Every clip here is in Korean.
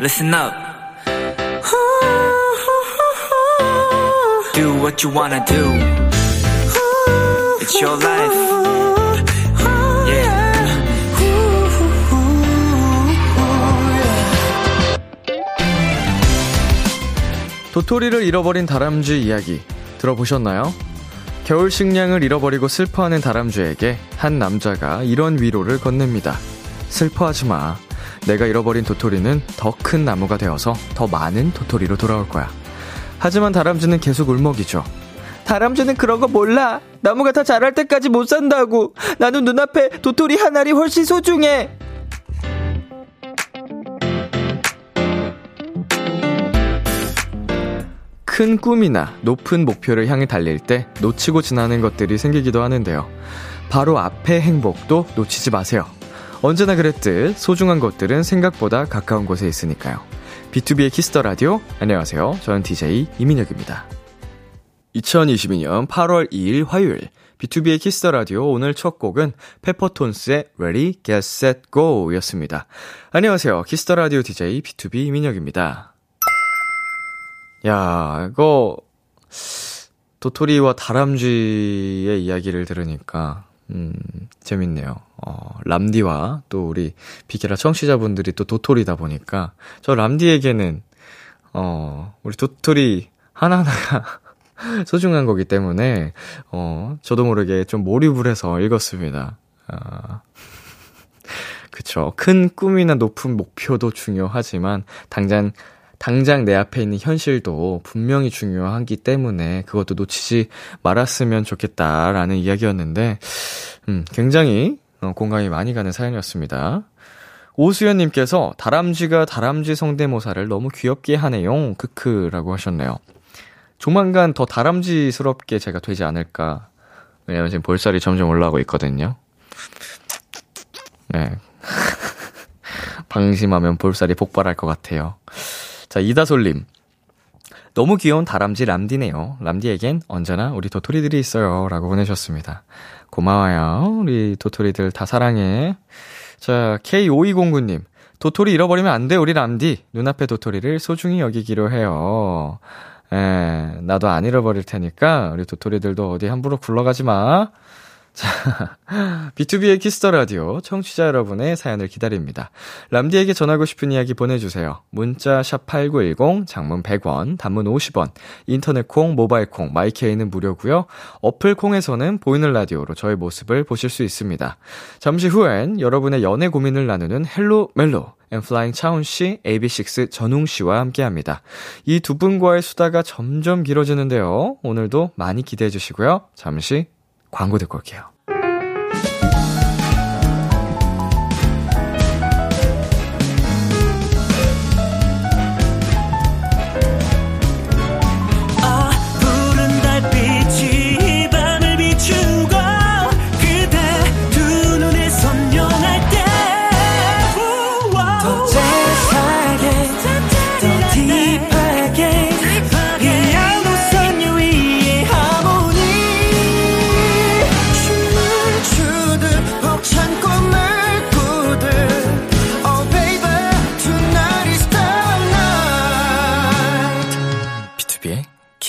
listen up. Do what you wanna do. It's your life. 도토리를 잃어버린 다람쥐 이야기 들어보셨나요? 겨울 식량을 잃어버리고 슬퍼하는 다람쥐에게 한 남자가 이런 위로를 건넵니다. 슬퍼하지 마. 내가 잃어버린 도토리는 더 큰 나무가 되어서 더 많은 도토리로 돌아올 거야. 하지만 다람쥐는 계속 울먹이죠. 다람쥐는 그런 거 몰라. 나무가 다 자랄 때까지 못 산다고. 나는 눈앞에 도토리 한 알이 훨씬 소중해. 큰 꿈이나 높은 목표를 향해 달릴 때 놓치고 지나는 것들이 생기기도 하는데요. 바로 앞의 행복도 놓치지 마세요. 언제나 그랬듯 소중한 것들은 생각보다 가까운 곳에 있으니까요. B2B의 키스터 라디오. 안녕하세요. 저는 DJ 이민혁입니다. 2022년 8월 2일 화요일 B2B의 키스터 라디오 오늘 첫 곡은 페퍼톤스의 Ready, Get, Set, Go 였습니다. 안녕하세요. 키스터 라디오 DJ B2B 이민혁입니다. 야, 이거 도토리와 다람쥐의 이야기를 들으니까 음, 재밌네요. 어, 람디와 또 우리 비케라 청취자분들이 또 도토리다 보니까 저 람디에게는 어, 우리 도토리 하나하나가 소중한 거기 때문에 어, 저도 모르게 좀 몰입을 해서 읽었습니다. 아. 그쵸. 큰 꿈이나 높은 목표도 중요하지만 당장 당장 내 앞에 있는 현실도 분명히 중요하기 때문에 그것도 놓치지 말았으면 좋겠다라는 이야기였는데, 음, 굉장히 어, 공감이 많이 가는 사연이었습니다. 오수연님께서 다람쥐가 다람쥐 성대모사를 너무 귀엽게 하네요. 크크라고 하셨네요. 조만간 더 다람쥐스럽게 제가 되지 않을까. 왜냐면 지금 볼살이 점점 올라오고 있거든요. 네. 방심하면 볼살이 폭발할 것 같아요. 자, 이다솔님. 너무 귀여운 다람쥐 람디네요. 람디에겐 언제나 우리 도토리들이 있어요. 라고 보내셨습니다. 고마워요. 우리 도토리들 다 사랑해. 자, K5209님. 도토리 잃어버리면 안 돼, 우리 람디. 눈앞의 도토리를 소중히 여기기로 해요. 에, 나도 안 잃어버릴 테니까, 우리 도토리들도 어디 함부로 굴러가지 마. 자, B2B의 키스터 라디오 청취자 여러분의 사연을 기다립니다. 람디에게 전하고 싶은 이야기 보내주세요. 문자 샵 #8910 장문 100원, 단문 50원, 인터넷 콩, 모바일 콩, 마이케이는 무료고요. 어플 콩에서는 보이는 라디오로 저의 모습을 보실 수 있습니다. 잠시 후엔 여러분의 연애 고민을 나누는 Hello 멜로 엔플라잉 차훈 씨, AB6IX 전웅 씨와 함께 합니다. 이 두 분과의 수다가 점점 길어지는데요. 오늘도 많이 기대해 주시고요. 잠시 광고 듣고 올게요.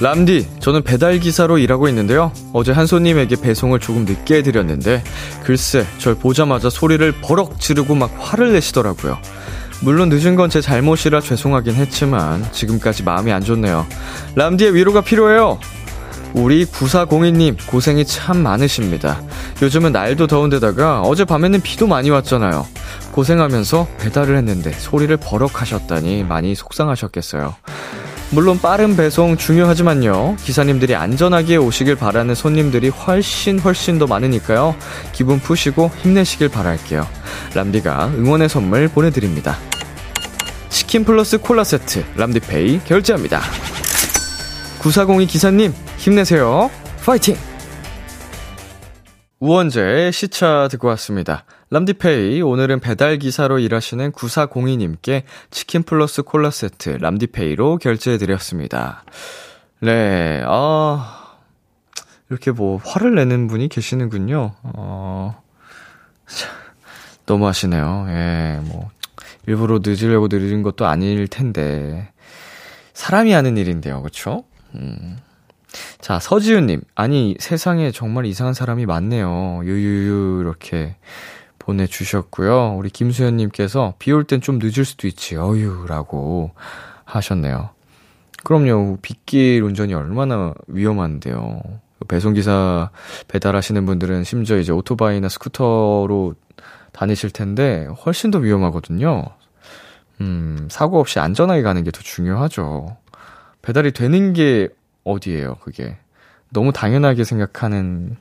람디, 저는 배달기사로 일하고 있는데요. 어제 한 손님에게 배송을 조금 늦게 해드렸는데, 글쎄, 절 보자마자 소리를 버럭 지르고 막 화를 내시더라고요. 물론 늦은 건 제 잘못이라 죄송하긴 했지만, 지금까지 마음이 안 좋네요. 람디의 위로가 필요해요. 우리 9402님, 고생이 참 많으십니다. 요즘은 날도 더운데다가 어젯밤에는 비도 많이 왔잖아요. 고생하면서 배달을 했는데 소리를 버럭 하셨다니 많이 속상하셨겠어요. 물론 빠른 배송 중요하지만요. 기사님들이 안전하게 오시길 바라는 손님들이 훨씬 훨씬 더 많으니까요. 기분 푸시고 힘내시길 바랄게요. 람디가 응원의 선물 보내드립니다. 치킨 플러스 콜라 세트 람디페이 결제합니다. 9402 기사님 힘내세요. 파이팅! 우원재의 시차 듣고 왔습니다. 람디페이, 오늘은 배달 기사로 일하시는 9402님께 치킨 플러스 콜라 세트 람디페이로 결제해드렸습니다. 네, 아, 이렇게 뭐, 화를 내는 분이 계시는군요. 어, 너무 하시네요. 예, 뭐, 일부러 늦으려고 늦은 것도 아닐 텐데, 사람이 하는 일인데요, 그쵸? 음. 자, 서지윤님. 아니, 세상에 정말 이상한 사람이 많네요. 유유유, 이렇게 보내주셨고요. 우리 김수현님께서 비 올 땐 좀 늦을 수도 있지, 어유, 라고 하셨네요. 그럼요, 빗길 운전이 얼마나 위험한데요. 배송기사 배달하시는 분들은 심지어 이제 오토바이나 스쿠터로 다니실 텐데 훨씬 더 위험하거든요. 음, 사고 없이 안전하게 가는 게 더 중요하죠. 배달이 되는 게 어디예요, 그게. 너무 당연하게 생각하는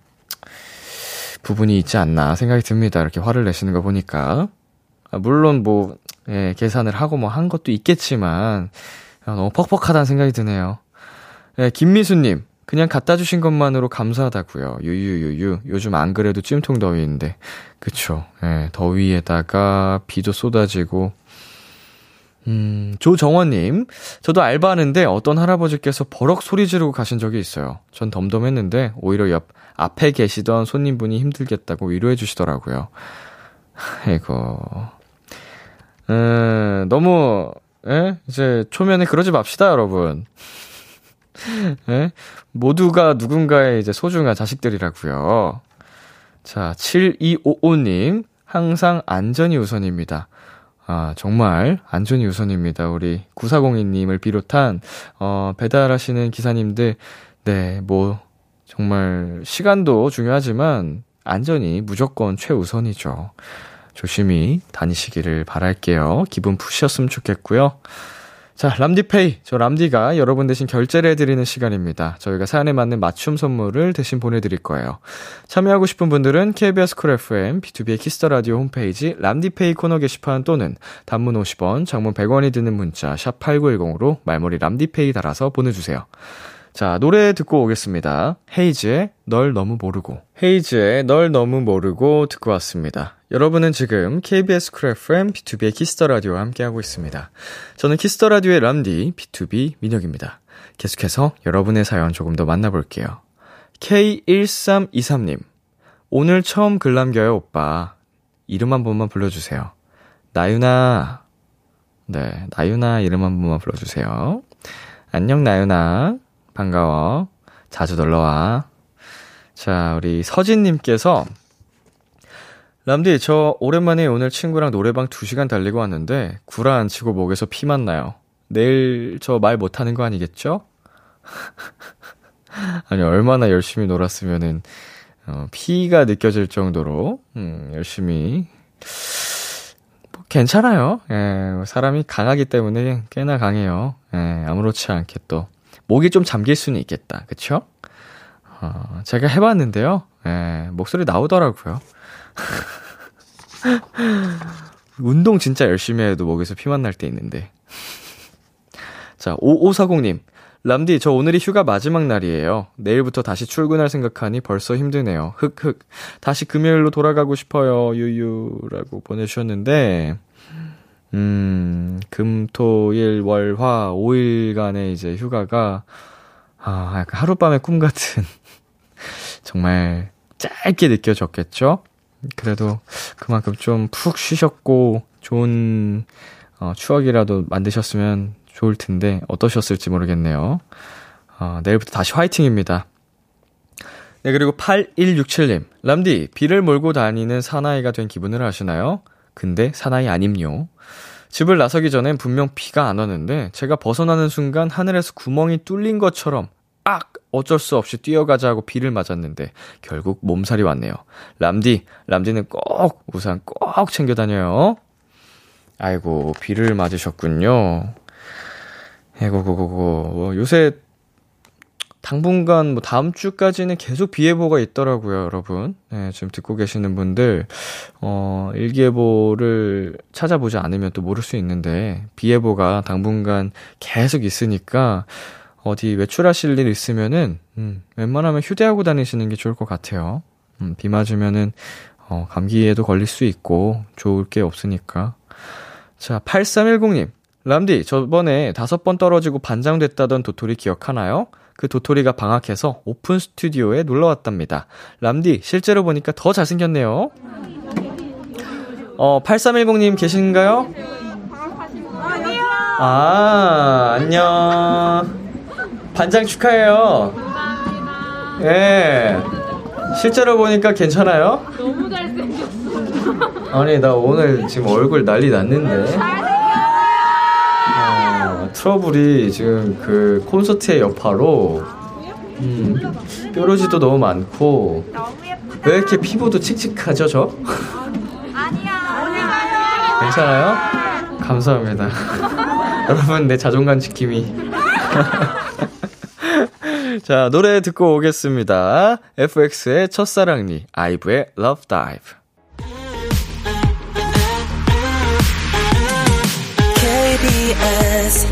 부분이 있지 않나 생각이 듭니다. 이렇게 화를 내시는 거 보니까. 아, 물론 뭐, 예, 계산을 하고 뭐 한 것도 있겠지만, 아, 너무 퍽퍽하다는 생각이 드네요. 예, 김미수님, 그냥 갖다 주신 것만으로 감사하다고요. 유유유유. 요즘 안 그래도 찜통 더위인데. 그쵸. 예, 더위에다가 비도 쏟아지고. 음, 조정원님. 저도 알바하는데 어떤 할아버지께서 버럭 소리 지르고 가신 적이 있어요. 전 덤덤했는데 오히려 옆 앞에 계시던 손님분이 힘들겠다고 위로해 주시더라고요. 아이고. 음, 너무, 예? 이제 초면에 그러지 맙시다, 여러분. 예? 모두가 누군가의 이제 소중한 자식들이라고요. 자, 7255님. 항상 안전이 우선입니다. 아, 정말 안전이 우선입니다. 우리 9402님을 비롯한, 어, 배달하시는 기사님들, 네, 뭐, 정말 시간도 중요하지만 안전이 무조건 최우선이죠. 조심히 다니시기를 바랄게요. 기분 푸셨으면 좋겠고요. 자, 람디페이. 저 람디가 여러분 대신 결제를 해드리는 시간입니다. 저희가 사연에 맞는 맞춤 선물을 대신 보내드릴 거예요. 참여하고 싶은 분들은 KBS 쿨 FM, B2B의 키스터 라디오 홈페이지 람디페이 코너 게시판 또는 단문 50원, 장문 100원이 드는 문자 샵 8910으로 말머리 람디페이 달아서 보내주세요. 자, 노래 듣고 오겠습니다. 헤이즈의 널 너무 모르고. 헤이즈의 널 너무 모르고 듣고 왔습니다. 여러분은 지금 KBS 쿨 FM B2B의 키스터 라디오와 함께하고 있습니다. 저는 Kiss the Radio의 람디 BTOB 민혁입니다. 계속해서 여러분의 사연 조금 더 만나볼게요. K1323님. 오늘 처음 글 남겨요, 오빠. 이름 한 번만 불러주세요. 나유나. 네, 나유나 이름 한 번만 불러주세요. 안녕, 나유나. 반가워. 자주 놀러와. 자, 우리 서진님께서 람디, 저 오랜만에 오늘 친구랑 노래방 2시간 달리고 왔는데 구라 안 치고 목에서 피만 나요. 내일 저 말 못하는 거 아니겠죠? 아니, 얼마나 열심히 놀았으면은, 어, 피가 느껴질 정도로, 음, 열심히. 뭐, 괜찮아요. 예, 사람이 강하기 때문에 꽤나 강해요. 예, 아무렇지 않게 또. 목이 좀 잠길 수는 있겠다. 그쵸? 어, 제가 해봤는데요. 예, 목소리 나오더라고요. 운동 진짜 열심히 해도 목에서 피만 날 때 있는데. 자, 5540님. 람디, 저 오늘이 휴가 마지막 날이에요. 내일부터 다시 출근할 생각하니 벌써 힘드네요. 흑흑. 다시 금요일로 돌아가고 싶어요. 유유라고 보내주셨는데, 음, 금, 토, 일, 월, 화, 5일간의 이제 휴가가, 아, 약간 하룻밤의 꿈 같은, 정말 짧게 느껴졌겠죠? 그래도 그만큼 좀 푹 쉬셨고 좋은 어, 추억이라도 만드셨으면 좋을 텐데 어떠셨을지 모르겠네요. 어, 내일부터 다시 화이팅입니다. 네, 그리고 8167님. 람디, 비를 몰고 다니는 사나이가 된 기분을 아시나요? 근데 사나이 아님요. 집을 나서기 전엔 분명 비가 안 오는데 제가 벗어나는 순간 하늘에서 구멍이 뚫린 것처럼 악! 어쩔 수 없이 뛰어가자 고 비를 맞았는데 결국 몸살이 왔네요. 람디, 람디는 꼭 우산 꼭 챙겨 다녀요. 아이고, 비를 맞으셨군요. 아이고고고고. 뭐 요새 당분간 뭐 다음 주까지는 계속 비 예보가 있더라고요, 여러분. 네, 지금 듣고 계시는 분들 어, 일기예보를 찾아보지 않으면 또 모를 수 있는데 비 예보가 당분간 계속 있으니까 어디 외출하실 일 있으면은, 음, 웬만하면 휴대하고 다니시는 게 좋을 것 같아요. 음, 비 맞으면은, 어, 감기에도 걸릴 수 있고, 좋을 게 없으니까. 자, 8310님. 람디, 저번에 다섯 번 떨어지고 반장됐다던 도토리 기억하나요? 그 도토리가 방학해서 오픈 스튜디오에 놀러 왔답니다. 람디, 실제로 보니까 더 잘생겼네요. 어, 8310님 계신가요? 아, 안녕. 반장 축하해요. 예. 실제로 보니까 괜찮아요? 너무 잘생겼어. 아니, 나 오늘 지금 얼굴 난리 났는데. 어, 트러블이 지금 그 콘서트의 여파로, 음, 뾰루지도 너무 많고, 왜 이렇게 피부도 칙칙하죠, 저? 아니야. 괜찮아요? 감사합니다. 여러분, 내 자존감 지킴이. 자, 노래 듣고 오겠습니다. FX의 첫사랑니, IVE의 Love Dive. KBS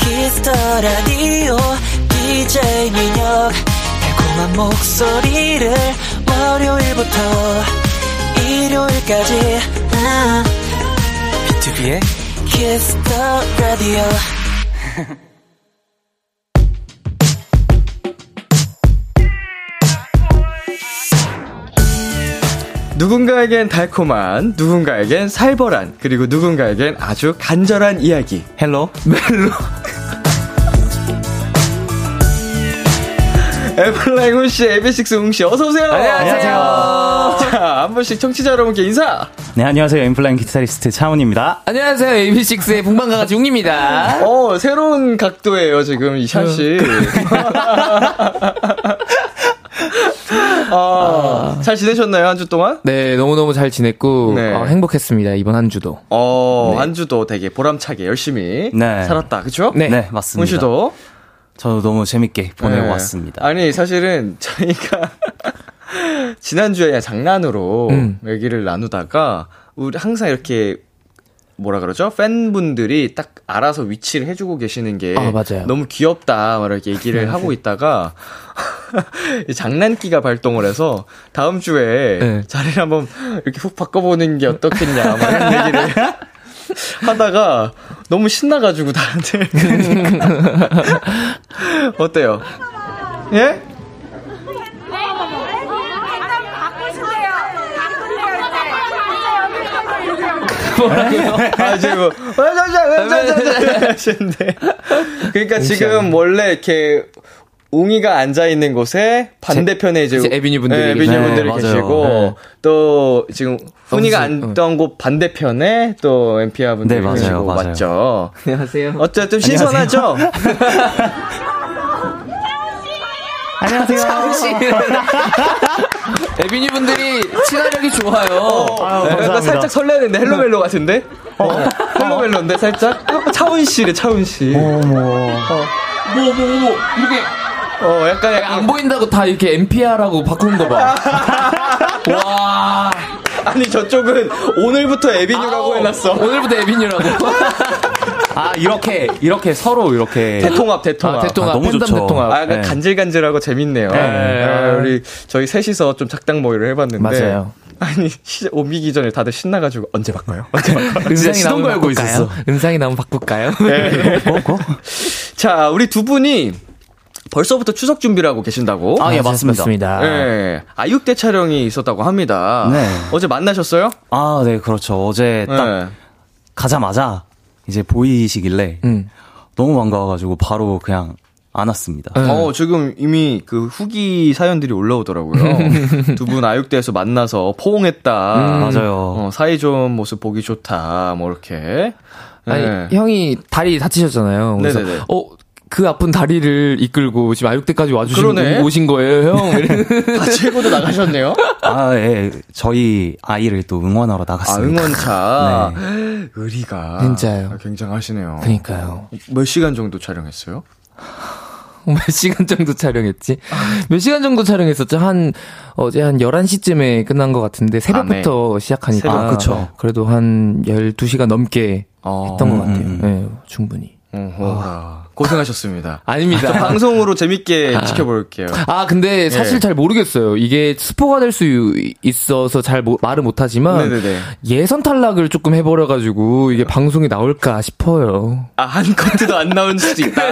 Kiss the Radio DJ 민혁 달콤한 목소리를 월요일부터 일요일까지 아, B2B의 키스터 라디오 누군가에겐 달콤한, 누군가에겐 살벌한, 그리고 누군가에겐 아주 간절한 이야기. 헬로 멜로. 에블라잉 훈씨, 에비식스 훈씨, 어서오세요! 안녕하세요. 자, 한 분씩 청취자 여러분께 인사! 네, 안녕하세요. 엠플라잉 기타리스트 차훈입니다. 안녕하세요. AB6IX의 붕방가가 중입니다. 어, 새로운 각도예요, 지금 이 샷이. 아, 잘 지내셨나요, 한 주 동안? 네, 너무 너무 잘 지냈고, 네. 어, 행복했습니다. 이번 한 주도. 어, 네. 한 주도 되게 보람차게 열심히 네. 살았다, 그쵸? 네. 네, 맞습니다. 훈 씨도. 저도 너무 재밌게 보내고 네. 왔습니다. 아니, 사실은 저희가 지난주에 그냥 장난으로 음. 얘기를 나누다가, 우리 항상 이렇게 뭐라 그러죠? 팬분들이 딱 알아서 위치를 해주고 계시는 게 아, 맞아요. 너무 귀엽다, 막 이렇게 얘기를 하고 있다가, 이 장난기가 발동을 해서 다음 주에 네. 자리를 한번 이렇게 훅 바꿔보는 게 어떻겠냐, 막 이런 얘기를 하다가 너무 신나가지고 다들. 어때요? 예? 아, 지금, 하시는데. 그러니까 지금 원래 이렇게, 웅이가 앉아 있는 곳에 반대편에 이제, 이제 에비뉴 분들이 네, 에비뉴 계시고. 분들이 네. 계시고, 네. 또 지금 훈이가 엄수, 앉던 곳 반대편에 또 엠피아 분들이 네, 계시고, 맞아요. 맞죠? 안녕하세요. 어쨌든 신선하죠? 에비뉴 분들이 친화력이 좋아요. 아유, 약간 감사합니다. 살짝 설레는데 헬로멜로 같은데? 어, 헬로멜로인데 살짝? 차훈 씨래 차훈 씨. 어머. 뭐, 뭐, 뭐, 이렇게 어, 약간 안 약간 보인다고 다 이렇게 NPR라고 바꾸는 거 봐. 와. 아니 저쪽은 오늘부터 에비뉴라고 아우, 해놨어. 오늘부터 에비뉴라고. 아, 이렇게, 이렇게 서로 이렇게. 대통합 대통합. 아, 대통합. 아, 너무 좋죠. 대통합. 아, 약간 네. 간질간질하고 재밌네요. 네. 아, 우리 저희 셋이서 좀 작당 모의를 해봤는데. 맞아요. 아니 시, 오미기 전에 다들 신나가지고 언제 바꿔요? 언제 바꿔요? 음상이 나오면 걸고 바꿀까요? 있었어. 음상이 나오면 바꿀까요? 뭐, 뭐? 자, 우리 두 분이 벌써부터 추석 준비를 하고 계신다고. 아, 예, 맞습니다. 맞습니다. 네. 아육대 촬영이 있었다고 합니다. 네. 어제 만나셨어요? 아, 네, 그렇죠. 어제 딱 네. 가자마자 이제 보이시길래 음. 너무 반가워가지고 바로 그냥 안았습니다. 네. 어, 지금 이미 그 후기 사연들이 올라오더라고요. 두 분 아육대에서 만나서 포옹했다. 음, 맞아요. 어, 사이 좋은 모습 보기 좋다. 뭐 이렇게. 아니, 네. 형이 다리 다치셨잖아요. 그래서, 네네네. 어, 그 아픈 다리를 이끌고 지금 아육대까지 와주신 그러네. 오신 거예요, 형. 해고도 나가셨네요? 아, 예. 저희 아이를 또 응원하러 아, 나갔습니다. 응원차. 의리가. 진짜요. 아, 굉장하시네요. 그니까요. 몇 시간 정도 촬영했어요? 몇 시간 정도 촬영했지? 몇 시간 정도 촬영했었죠? 한, 어제 한 11시쯤에 끝난 것 같은데, 새벽부터 시작하니까. 새벽, 그쵸. 그래도 한 12시간 넘게 어. 했던 것 같아요. 음, 네, 충분히. 어허, 고생하셨습니다. 아닙니다. 저 방송으로 재밌게 지켜볼게요. 아, 근데 사실 예. 잘 모르겠어요. 이게 스포가 될 수 있어서 잘 모- 말을 못하지만 네네네. 예선 탈락을 조금 해버려가지고 이게 방송에 나올까 싶어요. 아, 한 커트도 안 나올 수도 있다.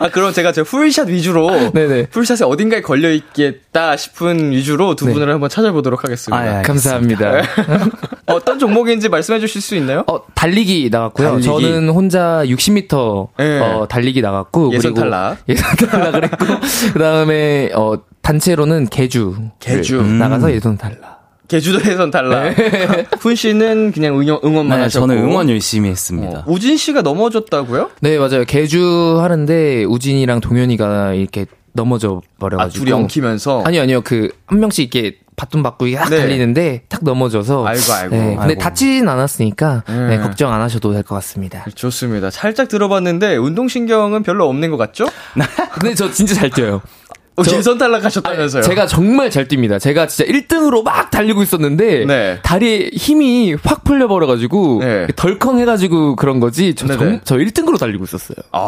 아, 그럼 제가 제 풀샷 위주로. 네네. 풀샷에 어딘가에 걸려있겠다 싶은 위주로 두 네. 분을 한번 찾아보도록 하겠습니다. 아, 예. 감사합니다. 어떤 종목인지 말씀해 주실 수 있나요? 어, 달리기 나갔고요. 달리기. 저는 혼자 60m 네. 어, 달리기 나갔고 예선 탈락. 예선 탈락을 했고 그다음에 어, 단체로는 개주 개주. 음. 음. 나가서 예선 탈락. 제주도에선 탈락. 훈 씨는 그냥 응원, 응원만 네, 하셨고. 저는 응원 열심히 했습니다. 어, 우진 씨가 넘어졌다고요? 네, 맞아요. 개주 하는데 우진이랑 동현이가 이렇게 넘어져 아, 버려가지고. 둘이 엉키면서. 아니요, 아니요. 그, 한 명씩 이렇게 바톤 받고 딱 네. 달리는데 탁 넘어져서. 아이고, 아이고. 네, 근데 아이고. 다치진 않았으니까 음. 네, 걱정 안 하셔도 될 것 같습니다. 좋습니다. 살짝 들어봤는데 운동신경은 별로 없는 것 같죠? 근데 저 진짜 잘 뛰어요. 어, 저- 예선 탈락하셨다면서요? 제가 정말 잘 뜁니다. 제가 진짜 1등으로 막 달리고 있었는데 네. 다리에 힘이 확 풀려버려가지고 네. 덜컹해가지고 그런 거지. 저, 네네. 정, 저 1등으로 달리고 있었어요. 아,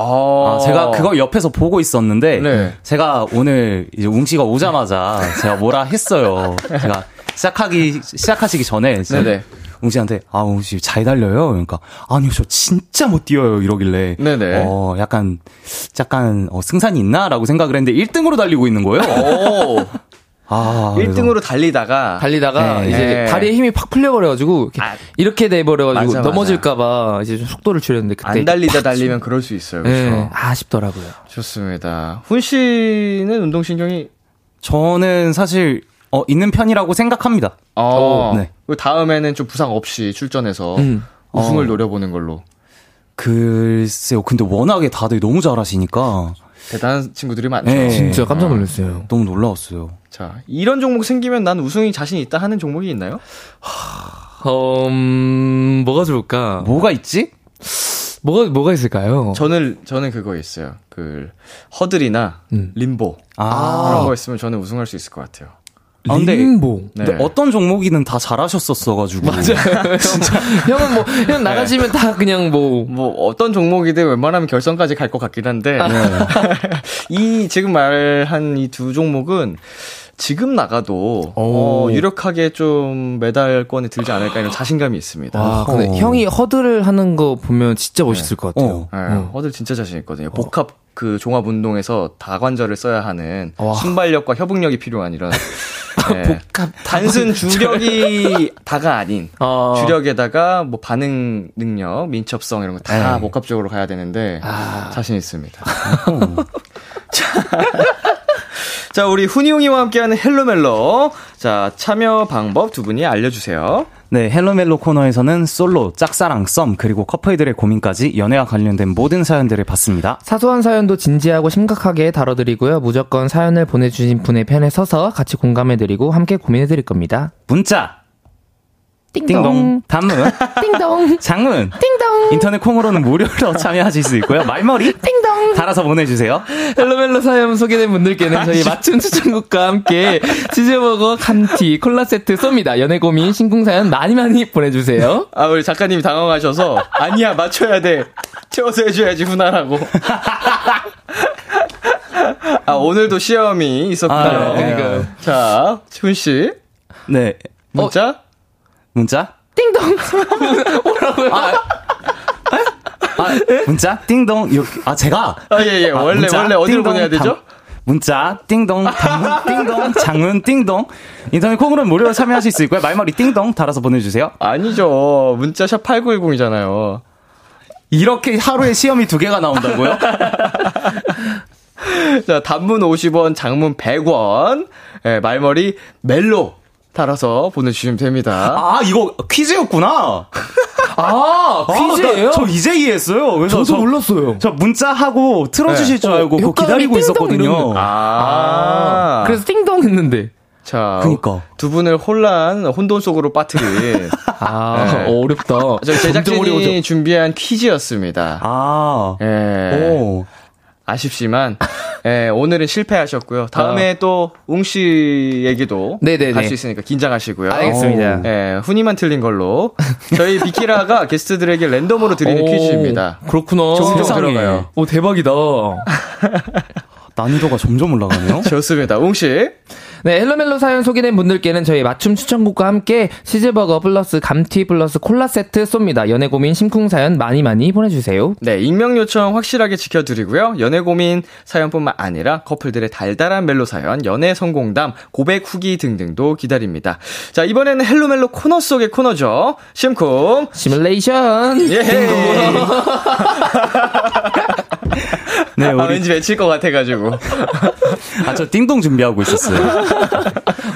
아, 제가 그걸 옆에서 보고 있었는데 네. 제가 오늘 이제 웅 씨가 오자마자 제가 뭐라 했어요. 제가 시작하기 시작하시기 전에 네네. 웅 씨한테 아, 웅씨잘 달려요. 그러니까 아니요, 저 진짜 못 뛰어요. 이러길래 네네. 어, 약간 약간 어, 승산이 있나라고 생각을 했는데 1등으로 달리고 있는 거예요. 오, 아, 1등으로 달리다가. 달리다가 네. 이제 네. 다리에 힘이 팍 풀려버려가지고 이렇게, 아. 이렇게 돼버려가지고. 넘어질까봐 이제 좀 속도를 줄였는데 그때 안 달리다 팍 달리면 그럴 수 있어요. 그렇죠? 네, 아쉽더라고요. 좋습니다. 훈 씨는 운동 신경이 저는 사실 어, 있는 편이라고 생각합니다. 어, 네. 그 다음에는 좀 부상 없이 출전해서 음. 우승을 어. 노려보는 걸로. 글쎄요. 근데 워낙에 다들 너무 잘하시니까 대단한 친구들이 많죠. 네. 진짜 깜짝 놀랐어요. 너무 놀라웠어요. 자, 이런 종목 생기면 난 우승이 자신 있다 하는 종목이 있나요? 음, 뭐가 좋을까? 뭐가 있지? 뭐가 뭐가 있을까요? 저는, 저는 그거 있어요. 그, 허들이나 음. 림보. 아, 그런 거 있으면 저는 우승할 수 있을 것 같아요. 아, 근데- 림보. 네. 근데 어떤 종목이든 다 잘하셨었어가지고. 맞아요. 형은 뭐, 형 나가시면 다 그냥 뭐. 뭐 어떤 종목이든 웬만하면 결선까지 갈 것 같긴 한데 이 지금 말한 이 두 종목은 지금 나가도 어, 오. 유력하게 좀 메달권에 들지 않을까 이런 자신감이 있습니다. 와, 근데 어. 형이 허들을 하는 거 보면 진짜 멋있을 것 같아요. 어. 네, 허들 진짜 자신 있거든요. 복합 그 종합 운동에서 다관절을 써야 하는 와. 순발력과 협응력이 필요한 이런 네, 복합 단순 주력이 다가 아닌 어. 주력에다가 뭐 반응 능력, 민첩성 이런 거다 네. 복합적으로 가야 되는데 아. 자신 있습니다. 자, 자, 우리 훈이 웅이와 함께하는 헬로멜로. 자, 참여 방법 두 분이 알려주세요. 네, 헬로멜로 코너에서는 솔로, 짝사랑, 썸, 그리고 커플들의 고민까지 연애와 관련된 모든 사연들을 받습니다. 사소한 사연도 진지하고 심각하게 다뤄드리고요. 무조건 사연을 보내주신 분의 편에 서서 같이 공감해드리고 함께 고민해드릴 겁니다. 문자, 띵동, 단문, 띵동, 장문, 띵동, 인터넷 콩으로는 무료로 참여하실 수 있고요. 말머리, 띵동. 달아서 보내주세요. 헬로멜로 사연 소개된 분들께는 저희 맞춤 추천곡과 함께 치즈버거, 감티, 콜라 세트 쏩니다. 연애 고민, 신궁 사연 많이 많이 보내주세요. 아, 우리 작가님이 당황하셔서, 아니야, 맞춰야 돼. 채워서 해줘야지, 훈하라고. 아, 오늘도 시험이 있었군요. 아, 네. 그러니까요. 자, 훈 씨. 네, 문자? 문자, 띵동. 뭐라고요? 아, 문자, 띵동, 이렇게, 아, 제가. 아, 예, 예. 아, 원래, 문자, 원래 어디로 띵동, 보내야 되죠? 당- 문자, 띵동, 단문, 띵동, 장문, 띵동. 인터넷 콩으로는 무료로 참여하실 수 있고요. 말머리 띵동 달아서 보내주세요. 아니죠. 문자 샵 8910이잖아요. 이렇게 하루에 시험이 두 개가 나온다고요? 자, 단문 50원, 장문 100원, 예, 말머리 멜로 달아서 보내주시면 됩니다. 아, 이거 퀴즈였구나. 아, 퀴즈예요? 아, 나- 저 이제 이해했어요. 그래서 저도 저, 몰랐어요. 저 문자하고 틀어주실 네. 줄 알고 효과음이 기다리고 있었거든요. 이러면- 아, 그래서 띵동 했는데. 자, 그니까. 두 분을 혼란, 혼돈 속으로 빠뜨린 아, 네. 어렵다. 제작진이 준비한 퀴즈였습니다. 아, 예. 오. 아쉽지만 예, 오늘은 실패하셨고요. 다음에 어. 또 웅씨 얘기도. 할 수 있으니까 긴장하시고요. 알겠습니다. 예, 훈이만 틀린 걸로 저희 비키라가 게스트들에게 랜덤으로 드리는 오, 퀴즈입니다. 그렇구나. 세상에. 들어가요. 오, 대박이다. 난이도가 점점 올라가네요. 좋습니다. 웅씨. 네, 헬로멜로 사연 소개된 분들께는 저희 맞춤 추천곡과 함께 치즈버거 플러스 감튀 플러스 콜라 세트 쏩니다. 연애 고민 심쿵 사연 많이 많이 보내주세요. 네, 익명 요청 확실하게 지켜드리고요. 연애 고민 사연뿐만 아니라 커플들의 달달한 멜로 사연, 연애 성공담, 고백 후기 등등도 기다립니다. 자, 이번에는 헬로멜로 코너 속의 코너죠. 심쿵. 시뮬레이션. 예. 네, 아, 우리 왠지 외칠 것 같아가지고. 아 저 띵동 준비하고 있었어요.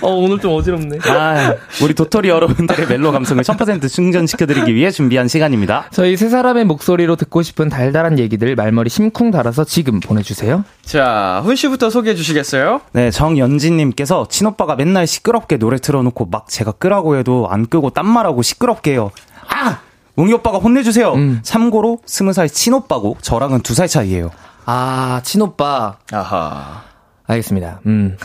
어, 오늘 좀 어지럽네. 아, 우리 도토리 여러분들의 멜로 감성을 1000% 충전시켜드리기 위해 준비한 시간입니다. 저희 세 사람의 목소리로 듣고 싶은 달달한 얘기들 말머리 심쿵 달아서 지금 보내주세요. 자, 훈 씨부터 소개해 주시겠어요? 네, 정연진님께서 친오빠가 맨날 시끄럽게 노래 틀어놓고 막 제가 끄라고 해도 안 끄고 딴 말하고 시끄럽게 해요. 아! 웅이 오빠가 혼내주세요. 참고로 스무 살 친오빠고 저랑은 두 살 차이예요. 아, 친오빠. 아하. 알겠습니다. 음.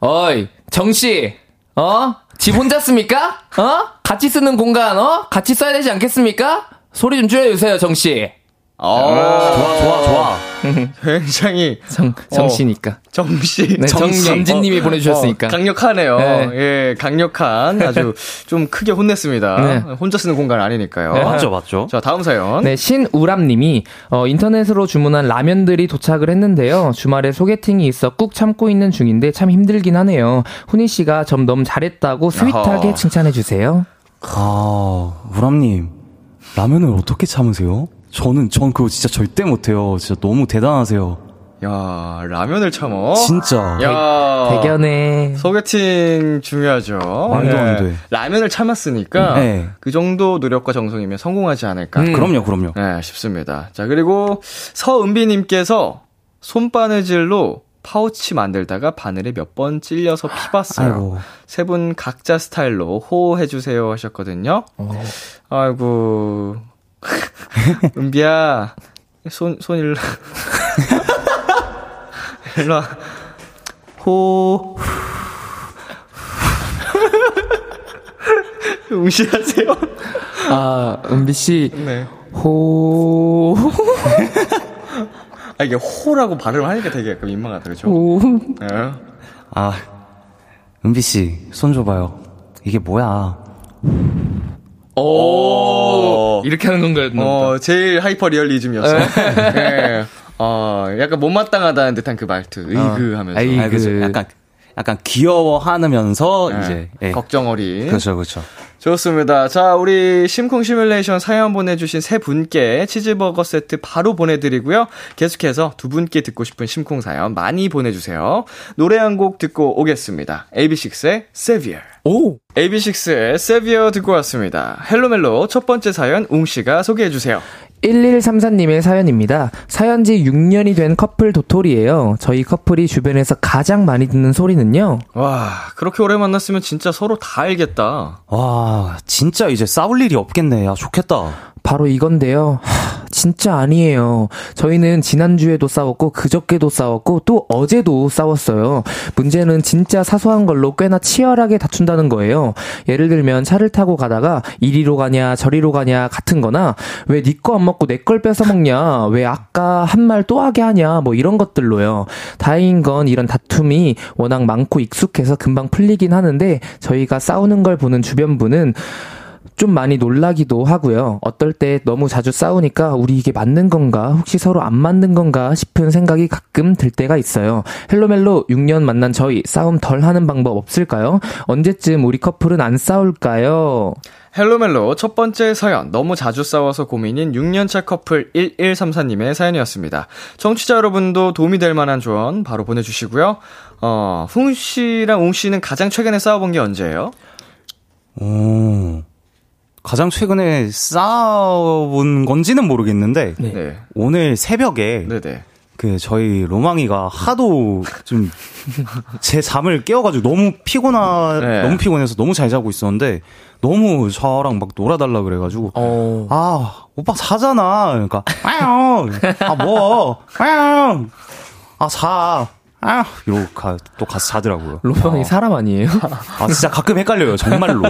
어이, 정씨. 어? 집 혼자 씁니까? 어? 같이 쓰는 공간, 어? 같이 써야 되지 않겠습니까? 소리 좀 줄여주세요, 정씨. 어, 좋아, 좋아, 좋아. 굉장히 정, 정씨니까. 정씨. 네, 정연진님이 보내주셨으니까. 어, 강력하네요. 네. 예, 강력한 아주 좀 크게 혼냈습니다. 네. 혼자 쓰는 공간 아니니까요. 맞죠, 맞죠. 자, 다음 사연. 네, 신우람님이 어, 인터넷으로 주문한 라면들이 도착을 했는데요. 주말에 소개팅이 있어 꾹 참고 있는 중인데 참 힘들긴 하네요. 훈이 씨가 점 너무 잘했다고 스윗하게. 칭찬해 주세요. 아, 우람님, 라면을 어떻게 참으세요? 저는, 전 그거 진짜 절대 못해요. 진짜 너무 대단하세요. 야, 라면을 참어. 진짜. 야. 대견해. 소개팅 중요하죠. 말도 안 돼. 라면을 참았으니까 네. 그 정도 노력과 정성이면 성공하지 않을까. 음. 그럼요, 그럼요. 네, 싶습니다. 자, 그리고 서은비님께서 손바느질로 파우치 만들다가 바늘에 몇 번 찔려서 피봤어요. 아이고. 세분 각자 스타일로 호호해주세요 하셨거든요. 아이고. 은비야, 손, 손 일로. 일로 와. 호. 응시하세요. 아, 은비 씨. 네. 호. 아, 이게 호라고 발음을 하니까 되게 약간 민망하다, 그죠? 호. 네. 아, 은비씨, 손 줘봐요. 이게 뭐야. 오. 이렇게 하는 건가요? 어, 제일 하이퍼 리얼리즘이었어. 네. 어, 약간 못마땅하다는 듯한 그 말투. 의그 하면서. 아이, 아, 그죠. 그- 약간, 약간 귀여워하면서 네. 이제, 예. 걱정 어린. 그렇죠, 그렇죠. 좋습니다. 자, 우리 심쿵 시뮬레이션 사연 보내주신 세 분께 치즈버거 세트 바로 보내드리고요. 계속해서 두 분께 듣고 싶은 심쿵 사연 많이 보내주세요. 노래 한 곡 듣고 오겠습니다. AB6IX의 Savior. 오. AB6IX의 Savior 듣고 왔습니다. 헬로멜로 첫 번째 사연 웅씨가 소개해주세요. 1134님의 사연입니다. 사귄 지 6년이 된 커플 도토리예요. 저희 커플이 주변에서 가장 많이 듣는 소리는요. 와, 그렇게 오래 만났으면 진짜 서로 다 알겠다. 와, 진짜 이제 싸울 일이 없겠네. 야, 좋겠다. 바로 이건데요. 하, 진짜 아니에요. 저희는 지난주에도 싸웠고, 그저께도 싸웠고, 또 어제도 싸웠어요. 문제는 진짜 사소한 걸로 꽤나 치열하게 다툰다는 거예요. 예를 들면 차를 타고 가다가 이리로 가냐, 저리로 가냐 같은 거나, 왜네 먹고 내 걸 뺏어 먹냐, 왜 아까 한 말 또 하게 하냐, 뭐 이런 것들로요. 다행인 건 이런 다툼이 워낙 많고 익숙해서 금방 풀리긴 하는데, 저희가 싸우는 걸 보는 주변 분은 좀 많이 놀라기도 하고요. 어떨 때 너무 자주 싸우니까 우리 이게 맞는 건가? 혹시 서로 안 맞는 건가? 싶은 생각이 가끔 들 때가 있어요. 헬로멜로 6년 만난 저희 싸움 덜 하는 방법 없을까요? 언제쯤 우리 커플은 안 싸울까요? 헬로멜로 첫 번째 사연, 너무 자주 싸워서 고민인 6년차 커플 1134님의 사연이었습니다. 청취자 여러분도 도움이 될 만한 조언 바로 보내주시고요. 어, 훈 씨랑 웅 씨는 가장 최근에 싸워본 게 언제예요? 오. 가장 최근에 싸운 건지는 모르겠는데, 네. 오늘 새벽에 네네. 그 저희 로망이가 하도 좀 제 잠을 깨워가지고 너무 피곤하 네. 너무 피곤해서 너무 잘 자고 있었는데 너무 저랑 막 놀아달라 그래가지고 어. 아 오빠 자잖아 그러니까 아유 아뭐 아유 아, 자. 아, 이러고 가, 또 가서 자더라고요. 로형이 사람 아니에요? 아, 진짜 가끔 헷갈려요. 정말로.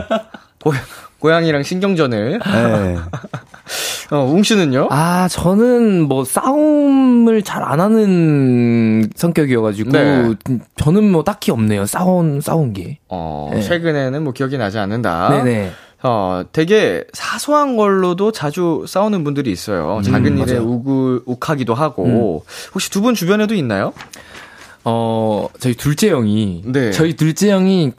고, 고양이랑 신경전을. 네. 어, 웅씨는요? 아, 저는 뭐 싸움을 잘 안 하는 성격이어가지고 네. 저는 뭐 딱히 없네요. 싸운 싸운 게. 어, 네. 최근에는 뭐 기억이 나지 않는다. 네네. 어, 되게 사소한 걸로도 자주 싸우는 분들이 있어요. 작은 일에 맞아요. 욱을, 욱하기도 하고. 혹시 두 분 주변에도 있나요? 어, 저희 둘째 형이 네. 저희 둘째 형이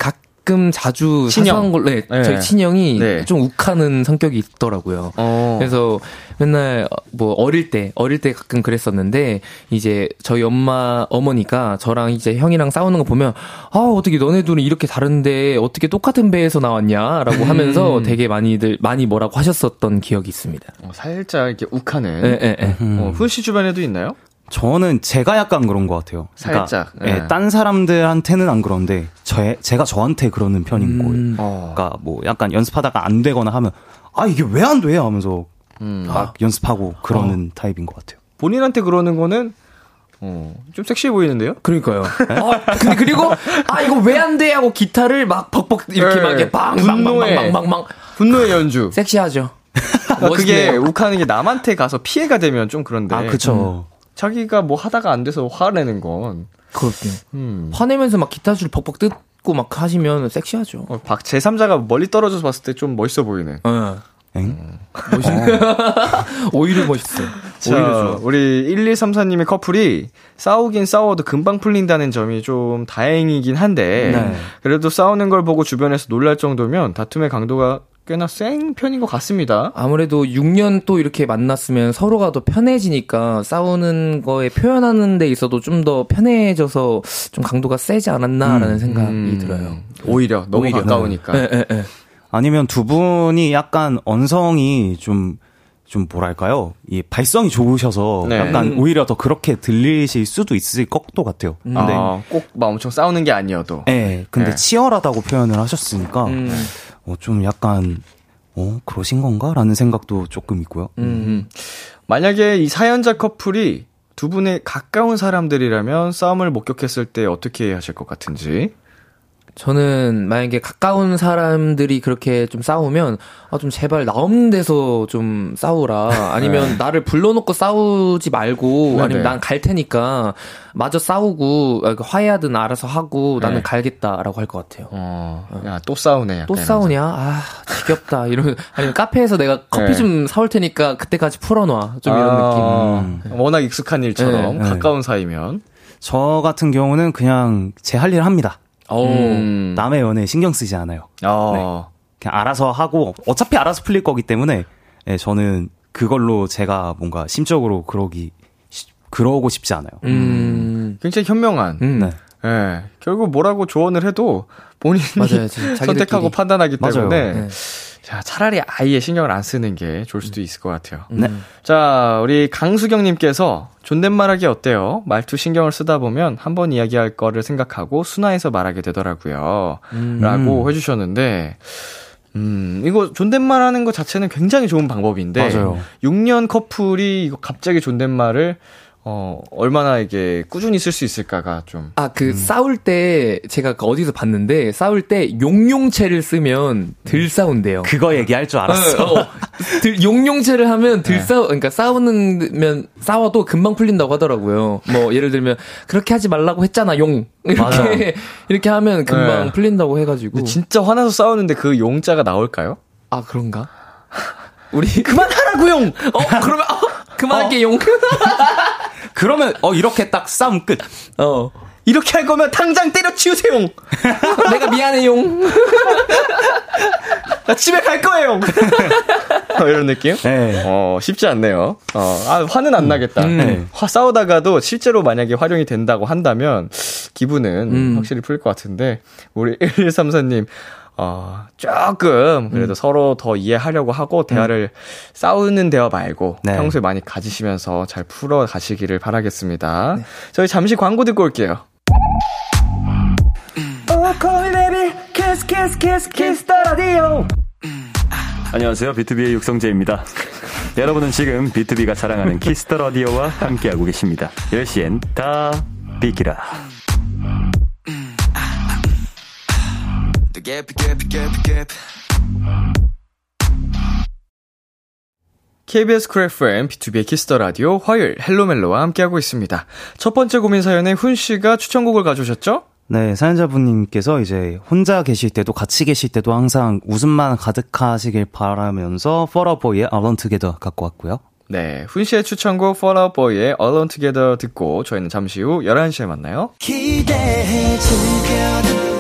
가끔 자주 친형. 걸로 네, 네. 저희 친형이 네. 좀 욱하는 성격이 있더라고요. 어. 그래서 맨날 어, 뭐 어릴 때 어릴 때 가끔 그랬었는데 이제 저희 엄마 어머니가 저랑 이제 형이랑 싸우는 거 보면 아 어떻게 너네 둘은 이렇게 다른데 어떻게 똑같은 배에서 나왔냐라고 하면서 되게 많이들 많이 뭐라고 하셨었던 기억이 있습니다. 어, 살짝 이렇게 욱하는. 예, 예, 예. 어, 훈씨 주변에도 있나요? 저는 제가 약간 그런 것 같아요. 그러니까, 살짝, 예, 예. 딴 사람들한테는 안 그런데, 저, 제가 저한테 그러는 편인 거예요. 음. 어. 그러니까 뭐 약간 연습하다가 안 되거나 하면, 아, 이게 왜 안 돼? 하면서 음. 막 연습하고 그러는 타입인 것 같아요. 본인한테 그러는 거는, 어, 좀 섹시해 보이는데요? 그러니까요. 아, 근데 그리고 아 이거 왜 안 돼 하고 기타를 막 벅벅 이렇게 네. 막 이렇게 분노에. 빵빵빵빵빵빵 분노의 연주. 섹시하죠. 그게. 욱하는 게 남한테 가서 피해가 되면 좀 그런데. 아, 그쵸. 자기가 뭐 하다가 안 돼서 화내는 건. 그렇게 음. 화내면서 막 기타줄 벅벅 뜯고 막 하시면 섹시하죠. 어, 박 제3자가 멀리 떨어져서 봤을 때 좀 멋있어 보이네. 어. 엥? 오히려 멋있어요. 자, 오히려 좋아. 우리 1134님의 커플이 싸우긴 싸워도 금방 풀린다는 점이 좀 다행이긴 한데, 네. 그래도 싸우는 걸 보고 주변에서 놀랄 정도면 다툼의 강도가 꽤나 센 편인 것 같습니다. 아무래도 6년 또 이렇게 만났으면 서로가 더 편해지니까 싸우는 거에 표현하는 데 있어도 좀 더 편해져서 좀 강도가 세지 않았나라는 생각이 음, 들어요. 오히려 너무 오히려. 가까우니까. 예, 예, 예. 아니면 두 분이 약간 언성이 좀, 좀 뭐랄까요? 이 발성이 좋으셔서 네. 약간 오히려 더 그렇게 들리실 수도 있을 것도 같아요. 근데, 아, 꼭막 엄청 싸우는 게 아니어도. 예, 근데 네. 치열하다고 표현을 하셨으니까, 음. 어, 좀 약간, 어, 그러신 건가? 라는 생각도 조금 있고요. 음. 만약에 이 사연자 커플이 두 분의 가까운 사람들이라면 싸움을 목격했을 때 어떻게 하실 것 같은지. 저는 만약에 가까운 사람들이 그렇게 좀 싸우면 아 좀 제발 나 없는 데서 좀 싸우라 아니면 나를 불러놓고 싸우지 말고 네네. 아니면 난갈 테니까 마저 싸우고 아, 그 화해하든 알아서 하고 나는 네. 갈겠다라고 할 것 같아요. 어, 야, 또 싸우네. 약간 또 이러면서. 싸우냐? 아 지겹다 이러면 아니면 카페에서 내가 커피 네. 좀 사올 테니까 그때까지 풀어놔 좀 이런 아, 느낌. 워낙 익숙한 일처럼 네, 네. 가까운 사이면. 저 같은 경우는 그냥 제 할일 합니다. 오. 음. 남의 연애에 신경 쓰지 않아요. 어. 그냥 알아서 하고 어차피 알아서 풀릴 거기 때문에 예, 저는 그걸로 제가 뭔가 심적으로 그러기 시- 그러고 싶지 않아요. 음. 굉장히 현명한. 음. 네. 예. 결국 뭐라고 조언을 해도 본인이 맞아요. 선택하고 판단하기 맞아요. 때문에 네. 자, 차라리 아예 신경을 안 쓰는 게 좋을 수도 있을 것 같아요. 네. 자, 우리 강수경님께서 존댓말하기 어때요? 말투 신경을 쓰다 보면 한 번 이야기할 거를 생각하고 순화해서 말하게 되더라고요. 라고 해주셨는데, 음, 이거 존댓말 하는 것 자체는 굉장히 좋은 방법인데, 맞아요. 6년 커플이 이거 갑자기 존댓말을 어, 얼마나 이게 꾸준히 쓸 수 있을까가 좀. 아, 그, 싸울 때, 제가 그 어디서 봤는데, 싸울 때 용용체를 쓰면 덜 싸운대요. 그거 얘기할 줄 알았어. 어, 어. 들, 용용체를 하면 덜 싸우, 그러니까 싸우면, 싸워도 금방 풀린다고 하더라고요. 뭐, 예를 들면, 그렇게 하지 말라고 했잖아, 용. 이렇게, 이렇게 하면 금방 네. 풀린다고 해가지고. 근데 진짜 화나서 싸우는데 그 용자가 나올까요? 아, 그런가? 우리, 그만하라고 용! 어, 그러면, 어, 그만할게, 용. 그러면 어 이렇게 딱 싸움 끝. 어. 이렇게 할 거면 당장 때려치우세요! 용! 내가 미안해, 용. 나 집에 갈 거예요! 어, 이런 느낌? 네. 어, 쉽지 않네요. 어, 아, 화는 안 나겠다. 네. 화 싸우다가도 실제로 만약에 활용이 된다고 한다면 기분은 음. 확실히 풀릴 것 같은데 우리 1134님 어, 조금 그래도 서로 더 이해하려고 하고 대화를 싸우는 대화 말고 네. 평소에 많이 가지시면서 잘 풀어 가시기를 바라겠습니다. 저희 잠시 광고 듣고 올게요. 안녕하세요. BTOB의 육성재입니다. 여러분은 지금 BTOB가 자랑하는 Kiss the Radio와 함께하고 계십니다. 10시엔 다 비키라. KBS 쿨 FM, B2B의 키스터 라디오, 화요일, 헬로멜로와 함께하고 있습니다. 첫 번째 고민 사연에 훈 씨가 추천곡을 가져오셨죠? 네, 사연자분님께서 이제 혼자 계실 때도 같이 계실 때도 항상 웃음만 가득하시길 바라면서 Fall Out Boy의 Alone Together 갖고 왔고요. 네, 훈 씨의 추천곡 Fall Out Boy의 Alone Together 듣고 저희는 잠시 후 11시에 만나요. 기대해 즐겨듣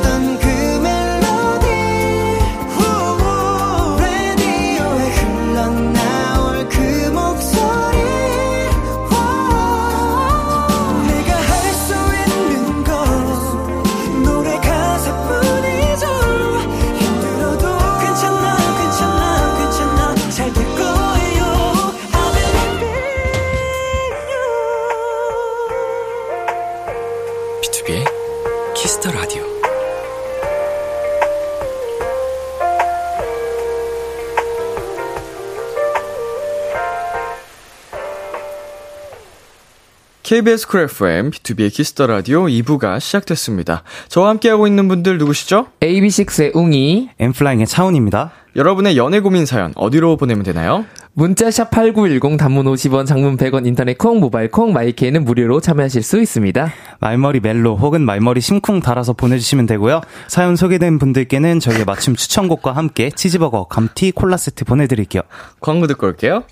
KBS 쿨 FM, B2B의 키스터 라디오 2부가 시작됐습니다. 저와 함께하고 있는 분들 누구시죠? AB6IX의 웅이 N.Flying의 차훈입니다. 여러분의 연애 고민 사연 어디로 보내면 되나요? 문자 샵 8910 단문 50원 장문 100원 인터넷 콩 모바일 콩 my K는 무료로 참여하실 수 있습니다. 말머리 멜로 혹은 말머리 심쿵 달아서 보내주시면 되고요. 사연 소개된 분들께는 저희의 맞춤 추천곡과 함께 치즈버거, 감튀, 콜라 세트 보내드릴게요. 광고 듣고 올게요.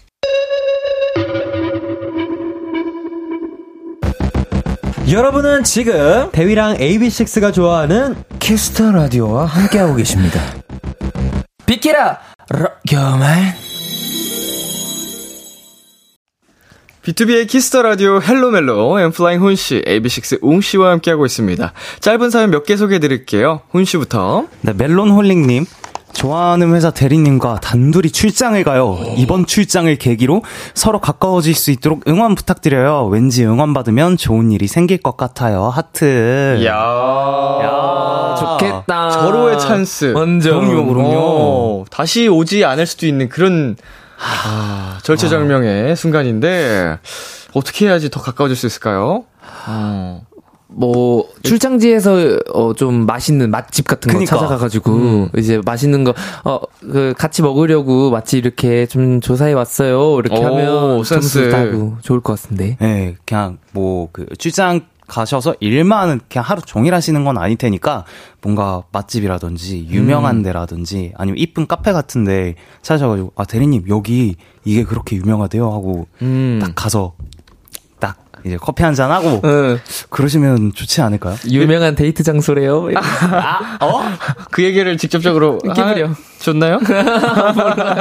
여러분은 지금 대위랑 AB6IX가 좋아하는 키스터 라디오와 함께하고 계십니다. 비키라 겨말 B2B의 키스터 라디오 헬로멜로 엠플라잉 훈 씨, AB6 웅 씨와 함께하고 있습니다. 짧은 사연 몇 개 소개해 드릴게요. 훈 씨부터. 네, 멜론홀링님. 좋아하는 회사 대리님과 단둘이 출장을 가요. 이번 출장을 계기로 서로 가까워질 수 있도록 응원 부탁드려요. 왠지 응원 받으면 좋은 일이 생길 것 같아요. 하트. 이야. 아, 좋겠다. 절호의 찬스. 완전. 그럼요, 그럼요. 어, 다시 오지 않을 수도 있는 그런, 아, 절체절명의 순간인데, 어떻게 해야지 더 가까워질 수 있을까요? 어. 뭐 출장지에서 어 좀 맛있는 맛집 같은 거 그니까. 찾아가가지고 이제 맛있는 거어그 같이 먹으려고 마치 이렇게 좀 조사해 왔어요 이렇게 오, 하면. 점수 따고 좋을 것 같은데 네, 그냥 뭐 그 출장 가셔서 일만 그냥 하루 종일 하시는 건 아닐 테니까 뭔가 맛집이라든지 유명한 데라든지 아니면 이쁜 카페 같은데 찾아가지고 아 대리님 여기 이게 그렇게 유명하대요 하고 음. 딱 가서 딱 이제 커피 한 잔 하고 응. 그러시면 좋지 않을까요? 유명한 데이트 장소래요 그 얘기를 직접적으로 끼부려. 하- 좋나요?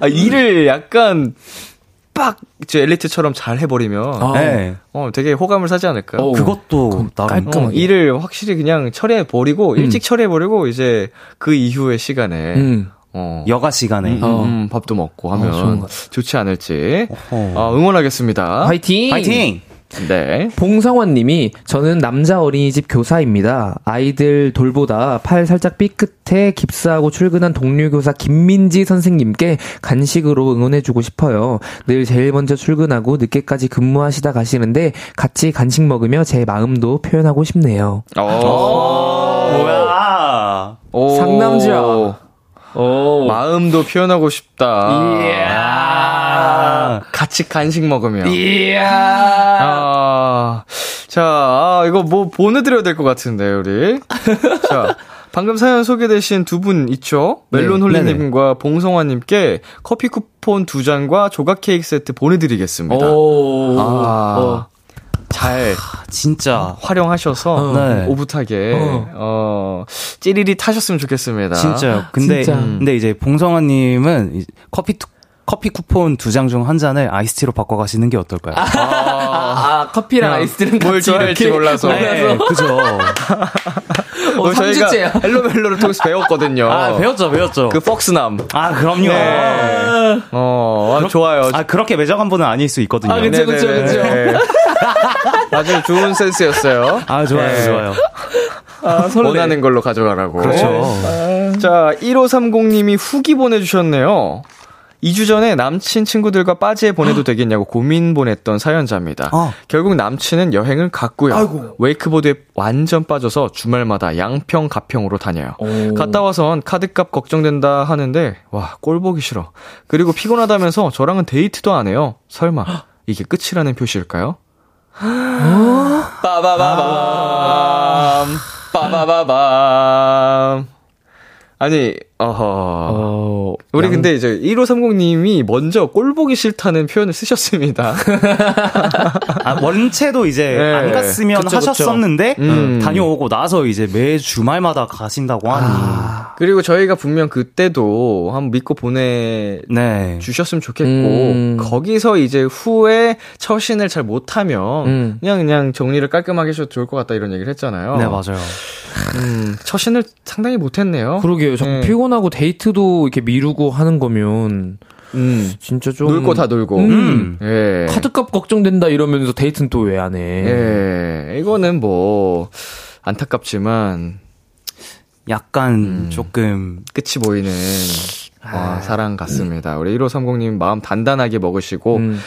아, 일을 약간 빡, 저 엘리트처럼 잘 해버리면, 네. 어, 되게 호감을 사지 않을까요? 어우, 그것도 깔끔하게. 어, 일을 확실히 그냥 처리해 버리고, 일찍 처리해 버리고, 이제 그 이후의 시간에, 음. 어, 여가 시간에 음, 음, 밥도 먹고 하면 좋은 것 좋지 않을지. 어, 응원하겠습니다. 화이팅 파이팅! 네. 봉성원 님이 저는 남자 어린이집 교사입니다. 아이들 돌보다 팔 살짝 삐끗해 깁스하고 출근한 동료 교사 김민지 선생님께 간식으로 응원해주고 싶어요. 늘 제일 먼저 출근하고 늦게까지 근무하시다 가시는데 같이 간식 먹으며 제 마음도 표현하고 싶네요. 어, 뭐야? 오. 상남자. 오. 마음도 표현하고 싶다. 아, 같이 간식 먹으면. 이야. 아, 자, 아, 이거 뭐 보내드려야 될 것 같은데, 우리. 자, 방금 사연 소개되신 두 분 있죠? 멜론 홀리님과 봉성화님께 커피 쿠폰 두 잔과 조각 케이크 세트 보내드리겠습니다. 오. 아, 어. 잘 진짜. 활용하셔서 어. 네. 오붓하게 어. 어, 찌리리 타셨으면 좋겠습니다. 진짜요. 근데, 진짜. 근데 이제 봉성아 님은 이 커피, 투- 커피 쿠폰 두 장 중 한 잔을 아이스티로 바꿔 가시는 게 어떨까요? 아, 아, 커피랑 아이스티랑 뭘 같이 이렇게 몰라서. 네, 그죠. 어, 어, 저희가 3주째야. 헬로멜로를 통해서 배웠거든요. 아, 배웠죠, 배웠죠. 그 fox남. 아, 그럼요. 네. 어, 아, 좋아요. 아, 그렇게 매정한 분은 아닐 수 있거든요. 아, 그쵸, 그쵸, 네네네. 아주 좋은 센스였어요. 아, 좋아요, 네. 좋아요. 원하는 걸로 가져가라고. 그렇죠. 자, 1530님이 후기 보내주셨네요. 2주 전에 남친 친구들과 빠지에 보내도 되겠냐고 고민 보냈던 사연자입니다. 어. 결국 남친은 여행을 갔고요. 웨이크보드에 완전 빠져서 주말마다 양평 가평으로 다녀요. 갔다 와선 카드값 걱정된다 하는데 와 꼴 보기 싫어. 그리고 피곤하다면서 저랑은 데이트도 안 해요. 설마 이게 끝이라는 표시일까요? 빠바바밤 빠바바밤 아니 어허 어, 우리 양- 근데 이제 1530님이 먼저 꼴 보기 싫다는 표현을 쓰셨습니다. 아, 원체도 이제 네. 안 갔으면 그쵸, 그쵸. 하셨었는데 음. 다녀오고 나서 이제 매 주말마다 가신다고 하니 그리고 저희가 분명 그때도 한번 믿고 보내 네. 주셨으면 좋겠고 음. 거기서 이제 후에 처신을 잘 못하면 음. 그냥 그냥 정리를 깔끔하게 해줘도 좋을 것 같다 이런 얘기를 했잖아요. 네, 맞아요. 음, 처신을 상당히 못했네요. 그러게요. 네. 피곤 하고 데이트도 이렇게 미루고 하는 거면 음, 진짜 좀 놀 거 다 놀고. 음. 예. 카드값 걱정된다 이러면서 데이트는 또 왜 안 해? 예. 이거는 뭐 안타깝지만 약간 음. 조금 끝이 보이는 어, 사랑 같습니다. 우리 1530님 마음 단단하게 먹으시고 음.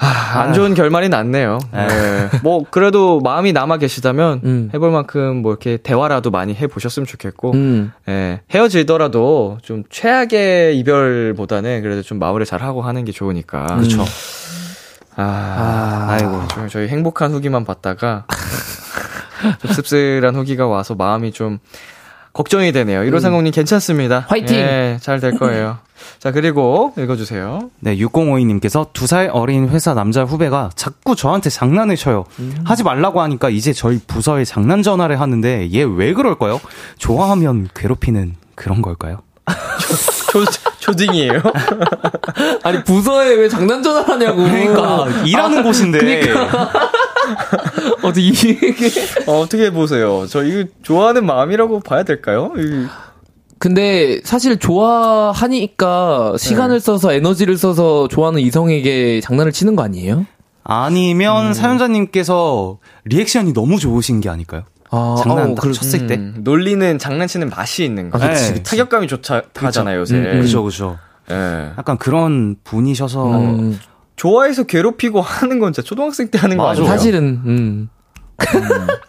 하, 안 좋은 결말이 났네요. 네. 뭐 그래도 마음이 남아 계시다면 음. 해볼 만큼 뭐 이렇게 대화라도 많이 해 보셨으면 좋겠고 음. 예, 헤어지더라도 좀 최악의 이별보다는 그래도 좀 마무리 잘 하고 하는 게 좋으니까. 그렇죠. 아, 아이고 좀 저희 행복한 후기만 봤다가 좀 씁쓸한 후기가 와서 마음이 좀 걱정이 되네요. 1530님 괜찮습니다. 화이팅! 예, 잘될 거예요. 자, 그리고 읽어주세요. 네, 6052님께서 두 살 어린 회사 남자 후배가 자꾸 저한테 장난을 쳐요. 하지 말라고 하니까 이제 저희 부서에 장난 전화를 하는데 얘 왜 그럴까요? 좋아하면 괴롭히는 그런 걸까요? 초, 초딩이에요? 아니 부서에 왜 장난 전화를 하냐고. 그러니까 일하는 곳인데 어떻게 이게? 어, 어떻게 보세요? 저 이거 좋아하는 마음이라고 봐야 될까요? 이- 근데 사실 좋아하니까 시간을 네. 써서 에너지를 써서 좋아하는 이성에게 장난을 치는 거 아니에요? 아니면 사연자님께서 리액션이 너무 좋으신 게 아닐까요? 아, 장난 어, 딱 그- 쳤을 때. 음, 놀리는 장난치는 맛이 있는 거. 아, 그치, 네. 그치. 타격감이 좋다 하잖아요, 요새. 음, 음. 그죠, 그죠. 예. 약간 그런 분이셔서 음, 좋아해서 괴롭히고 하는 건 진짜 초등학생 때 하는 거 맞아. 아니에요? 사실은 음.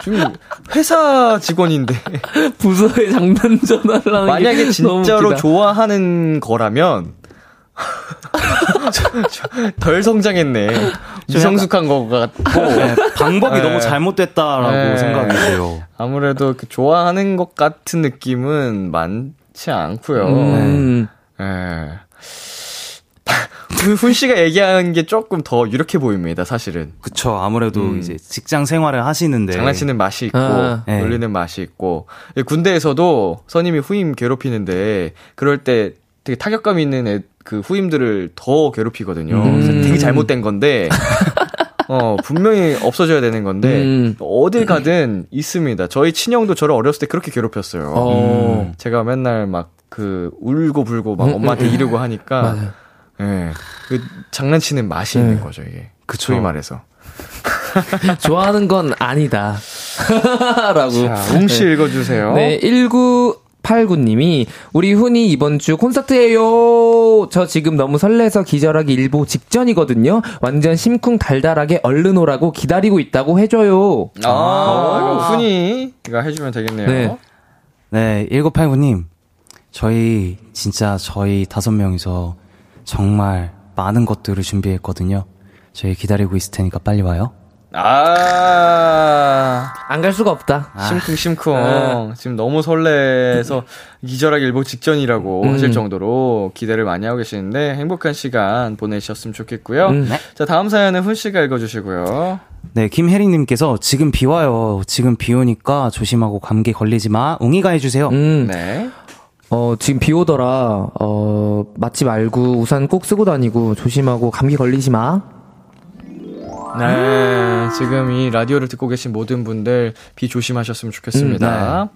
지금 회사 직원인데 부서에 장난 전화를 하는 만약에 진짜로 웃기다. 좋아하는 거라면 덜 성장했네. 미성숙한 거 같고 네, 방법이 네. 너무 잘못됐다라고 네. 생각이 돼요. 아무래도 그 좋아하는 것 같은 느낌은 많지 않고요. 음. 예. 훈 씨가 얘기한 게 조금 더 유력해 보입니다, 사실은. 그쵸. 아무래도 음. 이제 직장 생활을 하시는데. 장난치는 맛이 있고, 아. 네. 놀리는 맛이 있고. 군대에서도 선임이 후임 괴롭히는데, 그럴 때 되게 타격감 있는 애, 그 후임들을 더 괴롭히거든요. 그래서 되게 잘못된 건데, 어, 분명히 없어져야 되는 건데, 음. 어딜 가든 있습니다. 저희 친형도 저를 어렸을 때 그렇게 괴롭혔어요. 어. 음. 제가 맨날 막 그 울고 불고 막 엄마한테 이르고 하니까. 예. 그 장난치는 맛이 있는 네. 거죠, 이게. 그쵸. 소위 말해서. 좋아하는 건 아니다. 라고. 자, 웅씨 읽어주세요. 네, 1989님이 우리 훈이 이번 주 콘서트예요. 저 지금 너무 설레서 기절하기 일보 직전이거든요. 완전 심쿵 달달하게 얼른 오라고 기다리고 있다고 해줘요. 아, 이거 훈이가 해주면 되겠네요. 네. 네, 1989님. 저희, 진짜 저희 다섯 명이서 정말 많은 것들을 준비했거든요. 저희 기다리고 있을 테니까 빨리 와요. 아, 안 갈 수가 없다. 심쿵, 심쿵. 지금 너무 설레서 기절하기 일보 직전이라고 음. 하실 정도로 기대를 많이 하고 계시는데 행복한 시간 보내셨으면 좋겠고요. 음. 자, 다음 사연은 훈 씨가 읽어주시고요. 네, 김혜리님께서 지금 비 와요. 지금 비 오니까 조심하고 감기 걸리지 마. 웅이가 해주세요. 음, 네. 어, 지금 비 오더라. 어, 맞지 말고 우산 꼭 쓰고 다니고 조심하고 감기 걸리지 마. 네, 지금 이 라디오를 듣고 계신 모든 분들 비 조심하셨으면 좋겠습니다.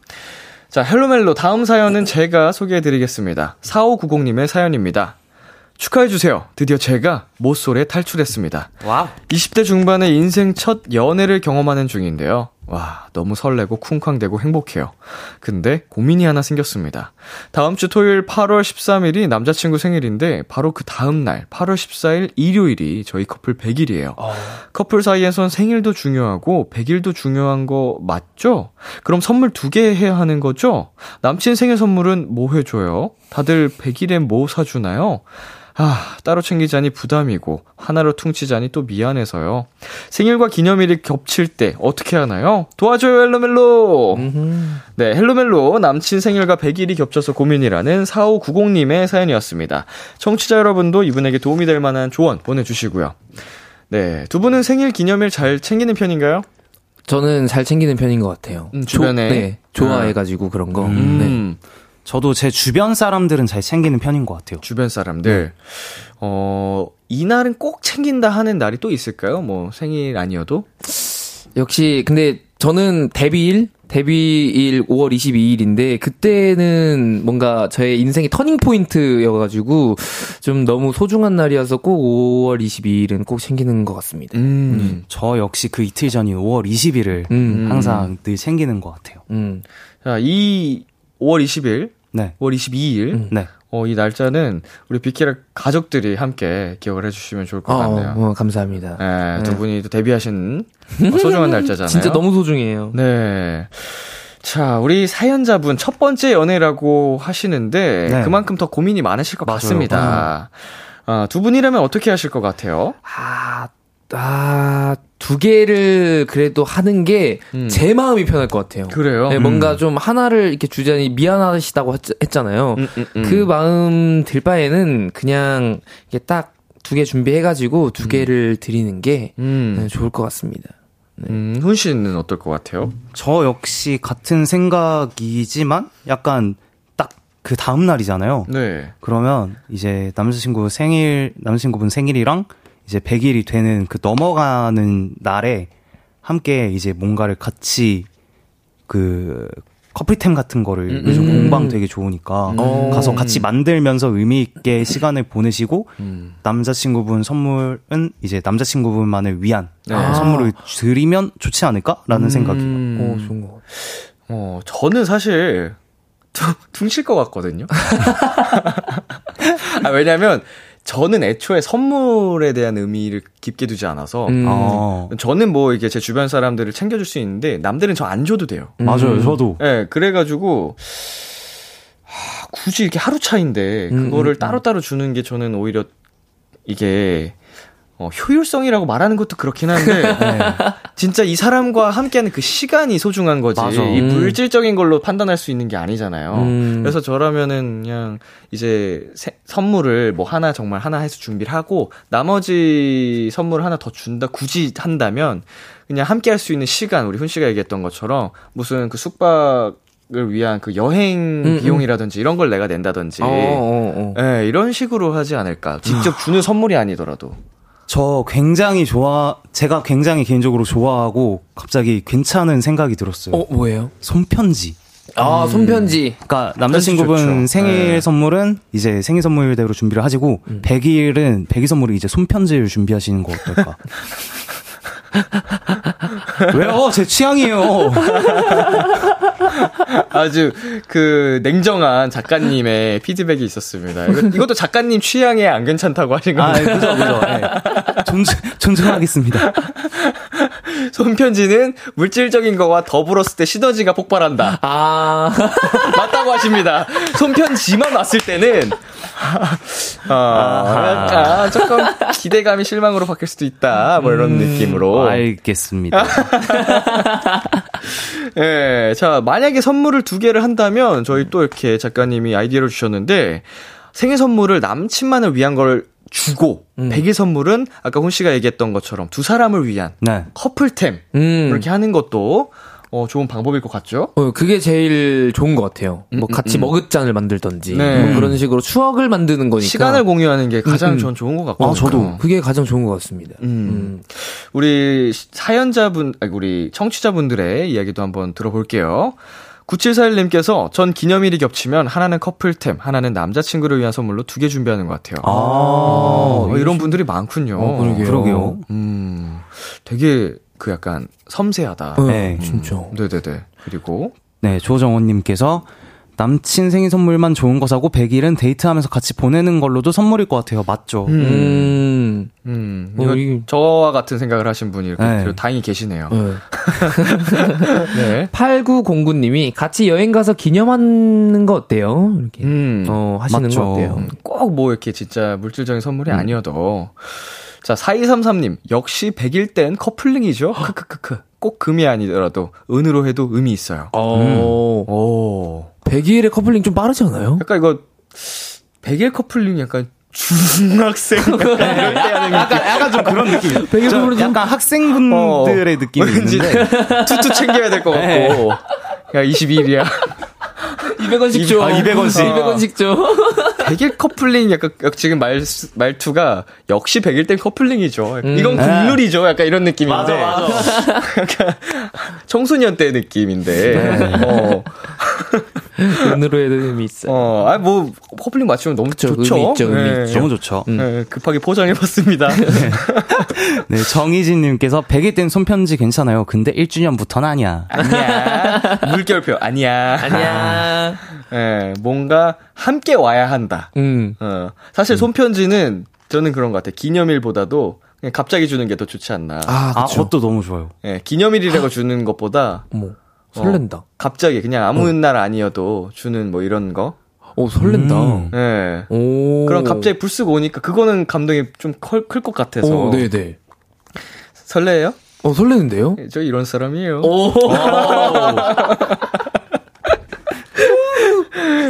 자, 헬로멜로 다음 사연은 제가 소개해드리겠습니다. 4590님의 사연입니다. 축하해주세요. 드디어 제가 모쏠에 탈출했습니다. 와우. 20대 중반의 인생 첫 연애를 경험하는 중인데요. 와, 너무 설레고 쿵쾅대고 행복해요. 근데 고민이 하나 생겼습니다. 다음 주 토요일 8월 13일이 남자친구 생일인데 바로 그 다음 날 8월 14일 일요일이 저희 커플 100일이에요. 어. 커플 사이에선 생일도 중요하고 100일도 중요한 거 맞죠? 그럼 선물 두 개 해야 하는 거죠? 남친 생일 선물은 뭐 해줘요? 다들 100일에 뭐 사주나요? 아, 따로 챙기자니 부담이고, 하나로 퉁치자니 또 미안해서요. 생일과 기념일이 겹칠 때 어떻게 하나요? 도와줘요, 헬로멜로! 네, 헬로멜로 남친 생일과 100일이 겹쳐서 고민이라는 4590님의 사연이었습니다. 청취자 여러분도 이분에게 도움이 될 만한 조언 보내주시고요. 네, 두 분은 생일 기념일 잘 챙기는 편인가요? 저는 잘 챙기는 편인 것 같아요. 음, 주변에? 조, 네, 좋아해가지고 그런 거. 네. 음, 저도 제 주변 사람들은 잘 챙기는 편인 것 같아요. 주변 사람들. 어, 이날은 꼭 챙긴다 하는 날이 또 있을까요? 뭐, 생일 아니어도? 역시 근데 저는 데뷔일 데뷔일 5월 22일인데 그때는 뭔가 저의 인생의 터닝 포인트여가지고 좀 너무 소중한 날이어서 꼭 5월 22일은 꼭 챙기는 것 같습니다. 음. 저 역시 그 이틀 전인 5월 20일을 음. 항상 늘 챙기는 것 같아요. 음. 자, 이 5월 20일, 네. 5월 22일, 네. 어, 이 날짜는 우리 비키라 가족들이 함께 기억을 해주시면 좋을 것 어, 같네요. 어, 감사합니다. 네, 두 네. 분이 또 데뷔하신 어, 소중한 날짜잖아요. 진짜 너무 소중해요. 네. 자, 우리 사연자분 첫 번째 연애라고 하시는데 네. 그만큼 더 고민이 많으실 것 맞아요. 같습니다. 아, 두 분이라면 어떻게 하실 것 같아요? 아, 아, 두 개를 그래도 하는 게제 음. 마음이 편할 것 같아요. 그래요? 네, 음. 뭔가 좀 하나를 이렇게 주자니 미안하시다고 했, 했잖아요. 음, 음, 음. 그 마음 들 바에는 그냥 이게 딱 두 개 준비해가지고 두 개를 드리는 게 음, 네, 좋을 것 같습니다. 음, 훈 씨는 어떨 것 같아요? 저 역시 같은 생각이지만 약간 딱그 다음 날이잖아요. 네. 그러면 이제 남자친구 생일, 남자친구분 생일이랑 이제 100일이 되는 그 넘어가는 날에 함께 이제 뭔가를 같이 그 커플템 같은 거를 음, 요즘 음. 공방 되게 좋으니까 어. 가서 같이 만들면서 의미 있게 시간을 보내시고 음. 남자친구분 선물은 이제 남자친구분만을 위한 네. 어, 선물을 드리면 좋지 않을까라는 생각이. 음. 오, 좋은 것 같아요. 어, 저는 사실 퉁- 퉁칠 것 같거든요. 아, 왜냐면 저는 애초에 선물에 대한 의미를 깊게 두지 않아서 음. 어. 저는 뭐 이게 제 주변 사람들을 챙겨줄 수 있는데 남들은 저 안 줘도 돼요. 맞아요, 저도. 예, 네, 그래가지고 하, 굳이 이렇게 하루 차인데 음, 그거를 음, 따로따로 주는 게 저는 오히려 이게 어, 효율성이라고 말하는 것도 그렇긴 한데 네. 진짜 이 사람과 함께하는 그 시간이 소중한 거지 맞아. 이 음. 물질적인 걸로 판단할 수 있는 게 아니잖아요. 음. 그래서 저라면은 그냥 이제 세- 선물을 뭐 하나 정말 하나 해서 준비를 하고 나머지 선물 하나 더 준다 굳이 한다면 그냥 함께 할 수 있는 시간 우리 훈 씨가 얘기했던 것처럼 무슨 그 숙박 을 위한 그 여행 음, 비용이라든지 이런 걸 내가 낸다든지 어, 어, 어. 예, 이런 식으로 하지 않을까. 직접 주는 선물이 아니더라도. 저 굉장히 좋아, 제가 굉장히 개인적으로 좋아하고 갑자기 괜찮은 생각이 들었어요. 어, 뭐예요? 손편지. 아, 손편지. 그러니까 남자친구분 좋죠. 생일 네. 선물은 이제 생일 선물대로 준비를 하시고 음. 100일은 100일 선물을 이제 손편지를 준비하시는 거 어떨까? 왜요? 제 취향이에요. 아주 그 냉정한 작가님의 피드백이 있었습니다. 이것도 작가님 취향에 안 괜찮다고 하신 아, 건데. 그죠, 그죠. 네. 존중, 존중하겠습니다. 손편지는 물질적인 거와 더불었을 때 시너지가 폭발한다. 아, 맞다고 하십니다. 손편지만 왔을 때는 아, 약간 조금 기대감이 실망으로 바뀔 수도 있다. 뭐 이런 느낌으로. 알겠습니다. 예, 자, 만약에 선물을 두 개를 한다면, 저희 또 이렇게 작가님이 아이디어를 주셨는데, 생일 선물을 남친만을 위한 걸 주고, 음. 100일 선물은 아까 훈 씨가 얘기했던 것처럼 두 사람을 위한 네. 커플템, 음. 이렇게 하는 것도, 어, 좋은 방법일 것 같죠? 어, 그게 제일 좋은 것 같아요. 뭐 같이 먹잇잔을 만들던지 네. 뭐 그런 식으로 추억을 만드는 거니까. 시간을 공유하는 게 가장 음, 음. 전 좋은 것 같거든요. 아, 저도. 그게 가장 좋은 것 같습니다. 음. 음. 우리 사연자분, 아니, 우리 청취자분들의 이야기도 한번 들어볼게요. 9741님께서 전 기념일이 겹치면 하나는 커플템, 하나는 남자친구를 위한 선물로 두 개 준비하는 것 같아요. 아, 어, 이런 분들이 많군요. 어, 그러게요. 그러게요. 음, 되게 그 약간 섬세하다. 네. 진짜. 네네네. 그리고 네, 조정원님께서 남친 생일 선물만 좋은 거 사고 100일은 데이트하면서 같이 보내는 걸로도 선물일 것 같아요. 맞죠? 음. 음, 어, 이거 이- 저와 같은 생각을 하신 분이 이렇게 네. 다행히 계시네요. 네. 네. 8909님이 같이 여행 가서 기념하는 거 어때요? 이렇게. 음, 어, 하시는 맞죠. 거 어때요? 꼭 뭐 이렇게 진짜 물질적인 선물이 음. 아니어도. 자, 4233님, 역시 100일 땐 커플링이죠? 크크크크. 꼭 금이 아니더라도 은으로 해도 의미 있어요. 어, 오. 100일의 커플링 좀 빠르지 않아요? 약간 이거 100일 커플링 약간 중학생 약간 이럴 때 하는 약간, 약간 좀 그런 느낌이에요. 100일 저 커플링 좀 약간 학생분들의 느낌이 왠지 있는데. 투투 챙겨야 될 것 같고. 야, 22일이야. 200원씩 줘. 아, 200원씩. 200원씩 줘. 100일 커플링 약간 지금 말, 말투가 역시 100일 땐 커플링이죠. 음. 이건 네. 국룰이죠. 약간 이런 느낌인데. 약간 청소년 때 느낌인데. 어, 은으로 해도 의미 있어요. 어, 아, 뭐, 커플링 맞추면 너무 그쵸, 좋죠. 의미 있죠, 의미 네. 있죠. 너무 좋죠. 네, 급하게 포장해봤습니다. 네, 정희진님께서 100일 땐 손편지 괜찮아요. 근데 1주년부터는 아니야. 아니야. 물결표, 아니야. 아니야. 예, 뭔가 함께 와야 한다. 음. 어, 사실 손편지는 저는 그런 것 같아요. 기념일보다도 그냥 갑자기 주는 게 더 좋지 않나. 아, 아, 그쵸. 그것도 너무 좋아요. 예, 기념일이라고 주는 것보다 어머, 설렌다. 갑자기 그냥 아무 날 아니어도 주는 뭐 이런 거. 오, 설렌다. 음. 예. 오. 그럼 갑자기 불쑥 오니까 그거는 감동이 좀 클 것 같아서. 오, 네네. 설레요? 어, 설레는데요? 저 이런 사람이에요. 오.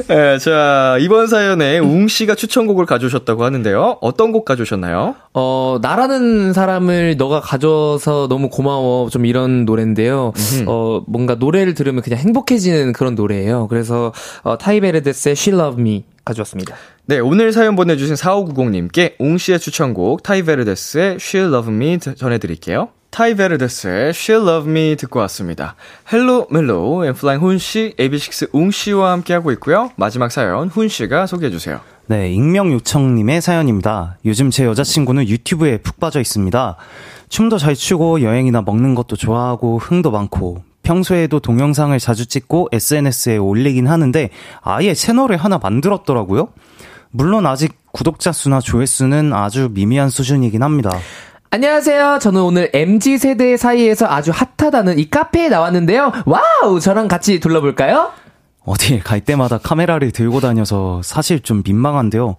예, 자, 이번 사연에 웅 씨가 추천곡을 가져오셨다고 하는데요. 어떤 곡 가져오셨나요? 어, 나라는 사람을 너가 가져서 너무 고마워. 좀 이런 노래인데요. 어, 뭔가 노래를 들으면 그냥 행복해지는 그런 노래예요. 그래서, 어, 타이베르데스의 She Love Me 가져왔습니다. 네, 오늘 사연 보내주신 4590님께 웅 씨의 추천곡 Tai Verdes의 She'll Love Me 드- 전해드릴게요. Tai Verdes의 She'll Love Me 듣고 왔습니다. 헬로 멜로 엔플라잉 훈 씨, AB6 웅 씨와 함께하고 있고요. 마지막 사연 훈 씨가 소개해주세요. 네, 익명 요청님의 사연입니다. 요즘 제 여자친구는 유튜브에 푹 빠져 있습니다. 춤도 잘 추고 여행이나 먹는 것도 좋아하고 흥도 많고 평소에도 동영상을 자주 찍고 SNS에 올리긴 하는데 아예 채널을 하나 만들었더라고요. 물론 아직 구독자 수나 조회수는 아주 미미한 수준이긴 합니다. 안녕하세요. 저는 오늘 MZ 세대 사이에서 아주 핫하다는 이 카페에 나왔는데요. 와우! 저랑 같이 둘러볼까요? 어딜 갈 때마다 카메라를 들고 다녀서 사실 좀 민망한데요.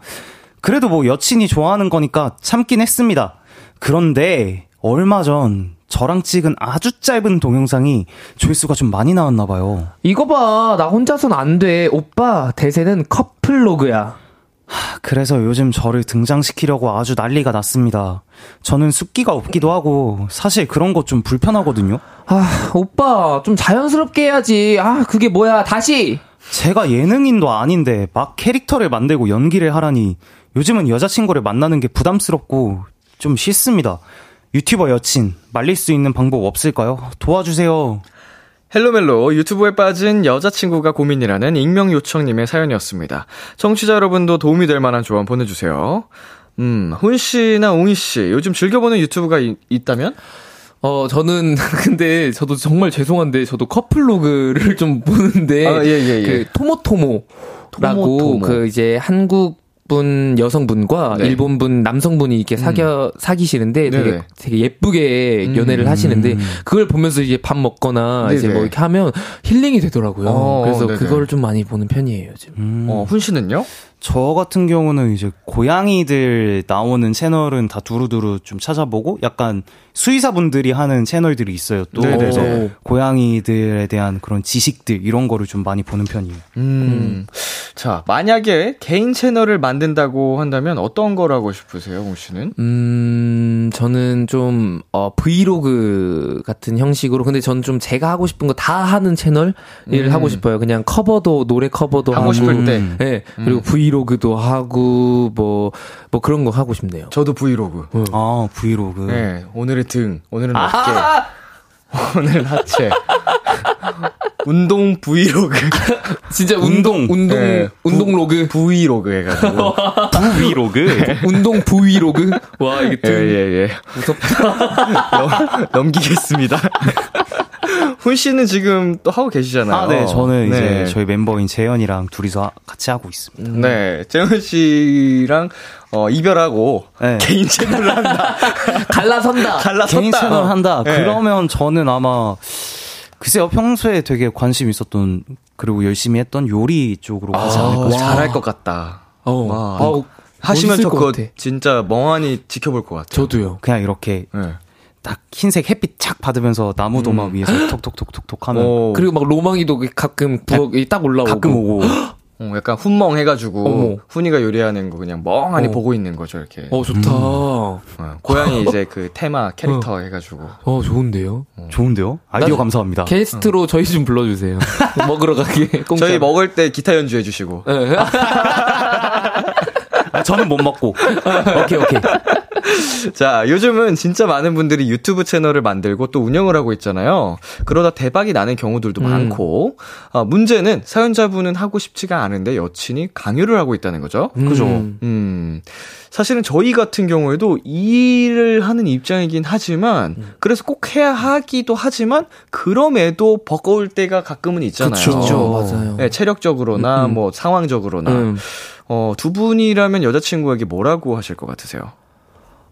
그래도 뭐 여친이 좋아하는 거니까 참긴 했습니다. 그런데 얼마 전 저랑 찍은 아주 짧은 동영상이 조회수가 좀 많이 나왔나 봐요. 이거 봐. 나 혼자선 안 돼. 오빠, 대세는 커플로그야. 그래서 요즘 저를 등장시키려고 아주 난리가 났습니다. 저는 숫기가 없기도 하고 사실 그런 거좀 불편하거든요. 아, 오빠, 좀 자연스럽게 해야지. 아, 그게 뭐야. 다시! 제가 예능인도 아닌데 막 캐릭터를 만들고 연기를 하라니 요즘은 여자친구를 만나는 게 부담스럽고 좀 싫습니다. 유튜버 여친 말릴 수 있는 방법 없을까요? 도와주세요. 헬로멜로 유튜브에 빠진 여자친구가 고민이라는 익명 요청님의 사연이었습니다. 청취자 여러분도 도움이 될 만한 조언 보내주세요. 음, 훈 씨나 웅이 씨, 요즘 즐겨보는 유튜브가 이- 있다면? 어, 저는, 근데, 저도 정말 죄송한데, 저도 커플로그를 좀 보는데, 아, 예, 예, 예. 그, 토모토모 라고, 토모토모. 그, 이제, 한국, 분 여성분과 네. 일본분 남성분이 이렇게 사겨 사귀시는데 되게 네네. 되게 예쁘게 연애를 하시는데 그걸 보면서 이제 밥 먹거나 이제 네네. 뭐 이렇게 하면 힐링이 되더라고요. 어, 그래서 네네. 그거를 좀 많이 보는 편이에요, 요즘. 어, 훈 씨는요? 저 같은 경우는 이제 고양이들 나오는 채널은 다 두루두루 좀 찾아보고 약간 수의사분들이 하는 채널들이 있어요. 또. 그래서 고양이들에 대한 그런 지식들 이런 거를 좀 많이 보는 편이에요. 음. 자, 만약에 개인 채널을 만든다고 한다면 어떤 거 하고 싶으세요, 웅 씨는? 음, 저는 좀, 어, 브이로그 같은 형식으로, 근데 저는 좀 제가 하고 싶은 거 다 하는 채널을 하고 싶어요. 그냥 커버도, 노래 커버도 하고 하고. 싶을 때. 네, 그리고 브이로그도 하고, 뭐, 뭐 그런 거 하고 싶네요. 저도 브이로그. 아 브이로그. 네, 오늘의 등, 오늘은 어깨, 오늘은 하체. 운동 브이로그. 진짜 운동, 운동, 네, 운동 로그. 브이로그 해가지고. 브이로그. 운동 브이로그. 와, 이게 예, 좀 예, 예. 무섭다. 넘기겠습니다. 훈 씨는 지금 또 하고 계시잖아요. 아, 네. 저는 네. 이제 저희 멤버인 재현이랑 둘이서 하- 같이 하고 있습니다. 네. 재현 씨랑, 어, 이별하고, 네. 개인 채널을 한다. 갈라선다. 갈라섰다. 개인 채널 한다. 네. 그러면 저는 아마 글쎄요 평소에 되게 관심 있었던 그리고 열심히 했던 요리 쪽으로 가지 않을까. 어, 잘할 것 같다. 어, 와. 어, 하시면 저것 그거 같아. 진짜 멍하니 지켜볼 것 같아요. 저도요. 그냥 이렇게 네. 딱 흰색 햇빛 착 받으면서 나무 도마 위에서 톡톡톡톡톡 하면 어, 그리고 막 로망이도 가끔 부엌 딱 올라오고. 가끔 오고 어, 약간 훈멍 해가지고, 어머. 훈이가 요리하는 거 그냥 멍하니 어. 보고 있는 거죠, 이렇게. 어, 좋다. 어, 고양이 이제 그 테마 캐릭터 해가지고. 어, 좋은데요? 좋은데요? 아이디어 나- 감사합니다. 게스트로 저희 좀 불러주세요. 먹으러 가게. 공짜로. 저희 먹을 때 기타 연주 해 주시고. 네. 아, 저는 못 먹고 오케이, 오케이. 자, 요즘은 진짜 많은 분들이 유튜브 채널을 만들고 또 운영을 하고 있잖아요. 그러다 대박이 나는 경우들도 음. 많고, 아, 문제는 사연자분은 하고 싶지가 않은데 여친이 강요를 하고 있다는 거죠. 그죠. 음, 사실은 저희 같은 경우에도 일을 하는 입장이긴 하지만, 음. 그래서 꼭 해야 하기도 하지만, 그럼에도 버거울 때가 가끔은 있잖아요. 그쵸, 맞아요. 네, 체력적으로나 음, 음. 뭐 상황적으로나. 음. 어, 두 분이라면 여자친구에게 뭐라고 하실 것 같으세요?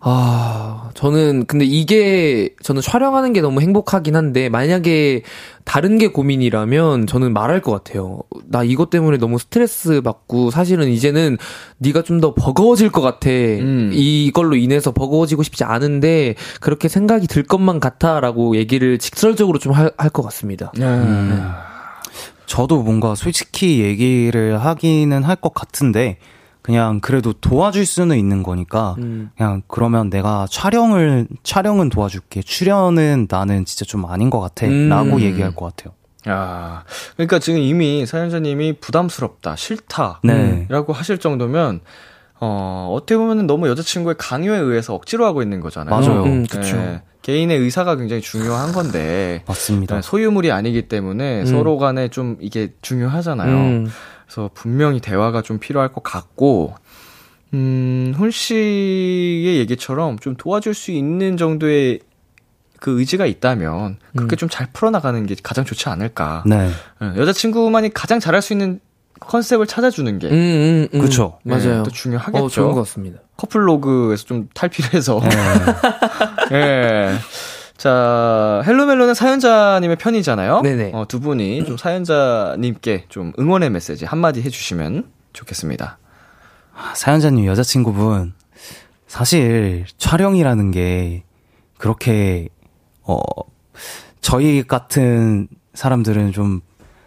아, 저는, 근데 이게, 저는 촬영하는 게 너무 행복하긴 한데, 만약에 다른 게 고민이라면, 저는 말할 것 같아요. 나 이것 때문에 너무 스트레스 받고, 사실은 이제는 네가 좀 더 버거워질 것 같아. 음. 이걸로 인해서 버거워지고 싶지 않은데, 그렇게 생각이 들 것만 같아. 라고 얘기를 직설적으로 좀 할 것 같습니다. 음. 저도 뭔가 솔직히 얘기를 하기는 할 것 같은데 그냥 그래도 도와줄 수는 있는 거니까 음. 그냥 그러면 내가 촬영을 촬영은 도와줄게 출연은 나는 진짜 좀 아닌 것 같아라고 음. 얘기할 것 같아요. 아, 그러니까 지금 이미 사연자님이 부담스럽다, 싫다, 네. 라고 하실 정도면, 어, 어떻게 보면 너무 여자친구의 강요에 의해서 억지로 하고 있는 거잖아요. 맞아요. 음, 그쵸. 네, 개인의 의사가 굉장히 중요한 건데, 맞습니다. 네, 소유물이 아니기 때문에 음. 서로 간에 좀 이게 중요하잖아요. 음. 그래서 분명히 대화가 좀 필요할 것 같고, 음, 훈 씨의 얘기처럼 좀 도와줄 수 있는 정도의 그 의지가 있다면, 그렇게 음. 좀잘 풀어나가는 게 가장 좋지 않을까. 네. 예, 여자친구만이 가장 잘할 수 있는 컨셉을 찾아주는 게 음, 음, 음. 그쵸. 맞아요. 예, 또 중요하겠죠. 어, 좋은 것 같습니다. 커플로그에서 좀 탈피해서 네. 예. 자, 헬로멜로는 사연자님의 편이잖아요. 네네. 어, 두 분이 좀 사연자님께 좀 응원의 메시지 한마디 해주시면 좋겠습니다. 사연자님 여자친구분 사실 촬영이라는 게 그렇게 어 저희 같은 사람들은 좀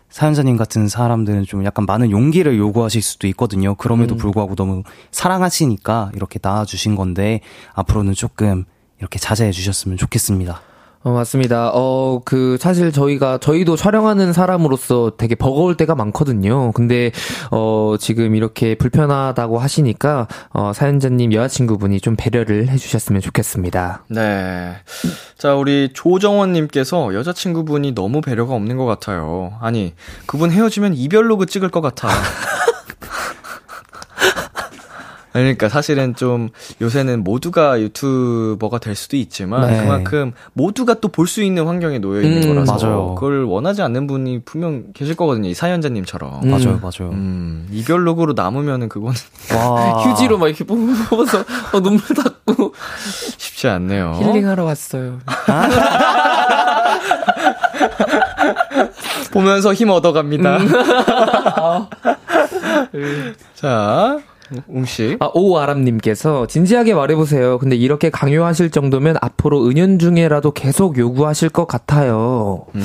사연자님 같은 사람들은 좀 약간 많은 용기를 요구하실 수도 있거든요. 그럼에도 불구하고 너무 사랑하시니까 이렇게 나와주신 건데 앞으로는 조금 이렇게 자제해 주셨으면 좋겠습니다. 어, 맞습니다. 어, 그, 사실 저희가, 저희도 촬영하는 사람으로서 되게 버거울 때가 많거든요. 근데, 어, 지금 이렇게 불편하다고 하시니까, 어, 사연자님 여자친구분이 좀 배려를 해주셨으면 좋겠습니다. 네. 자, 우리 조정원님께서 여자친구분이 너무 배려가 없는 것 같아요. 아니, 그분 헤어지면 이별 로그 찍을 것 같아. 그러니까 사실은 좀 요새는 모두가 유튜버가 될 수도 있지만 네. 그만큼 모두가 또 볼 수 있는 환경에 놓여 있는 음, 거라서 맞아요. 그걸 원하지 않는 분이 분명 계실 거거든요. 이 사연자님처럼. 음. 맞아요, 맞아요. 음, 이별 로그로 남으면은 그건 와. 휴지로 막 이렇게 뽑아서, 어, 눈물 닦고, 쉽지 않네요. 힐링하러 왔어요. 보면서 힘 얻어갑니다. 자, 웅씨. 아, 오아람님께서 진지하게 말해보세요. 근데 이렇게 강요하실 정도면 앞으로 은연 중에라도 계속 요구하실 것 같아요. 음,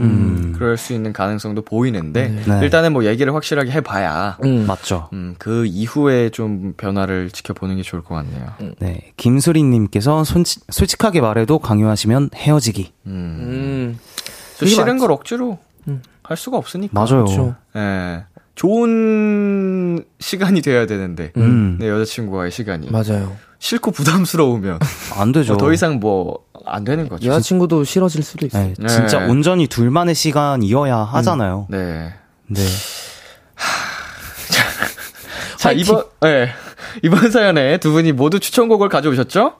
음. 그럴 수 있는 가능성도 보이는데, 네. 일단은 뭐 얘기를 확실하게 해봐야, 음. 맞죠. 음, 그 이후에 좀 변화를 지켜보는 게 좋을 것 같네요. 네. 김수리님께서 솔직, 솔직하게 말해도 강요하시면 헤어지기. 음. 음. 싫은 맞지. 걸 억지로 음. 할 수가 없으니까. 맞아요. 그렇죠. 예. 좋은 시간이 돼야 되는데, 음. 내 여자친구와의 시간이. 맞아요. 싫고 부담스러우면 안 되죠. 어, 더 이상 뭐 안 되는 거죠. 여자친구도 싫어질 수도 있어요. 네, 진짜 네. 온전히 둘만의 시간이어야 하잖아요. 네. 네. 자, 이번, 예. 이번 사연에 두 분이 모두 추천곡을 가져오셨죠?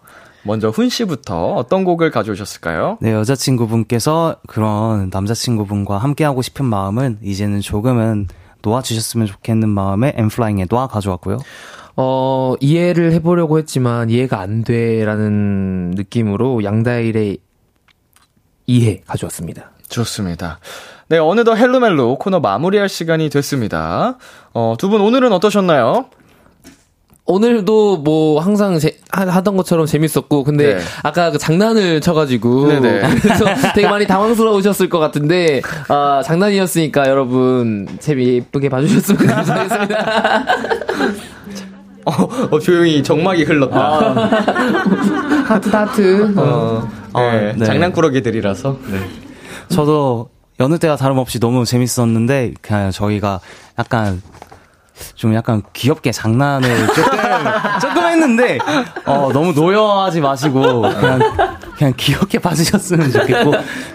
먼저 훈 씨부터 어떤 곡을 가져오셨을까요? 네, 여자친구분께서 그런 남자친구분과 함께하고 싶은 마음은 이제는 조금은 놓아주셨으면 좋겠는 마음에 엠플라잉의 놓아 가져왔고요. 어, 이해를 해보려고 했지만 이해가 안 돼라는 느낌으로 양다일의 이해 가져왔습니다. 좋습니다. 네, 어느덧 헬로멜로 코너 마무리할 시간이 됐습니다. 어, 두 분 오늘은 어떠셨나요? 오늘도 뭐 항상 제, 하- 하던 것처럼 재밌었고 근데 네. 아까 그 장난을 쳐가지고 네네. 그래서 되게 많이 당황스러우셨을 것 같은데 아 장난이었으니까 여러분 재미있게 봐주셨으면 감사하겠습니다. 어, 어, 조용히 정막이 흘렀다. 하트 하트. 어, 네, 네. 장난꾸러기들이라서. 네. 저도 여느 때와 다름없이 너무 재밌었는데 그냥 저희가 약간 좀 약간 귀엽게 장난을 조금 조금 했는데 어 너무 노여하지 마시고 그냥 그냥 귀엽게 봐주셨으면 좋겠고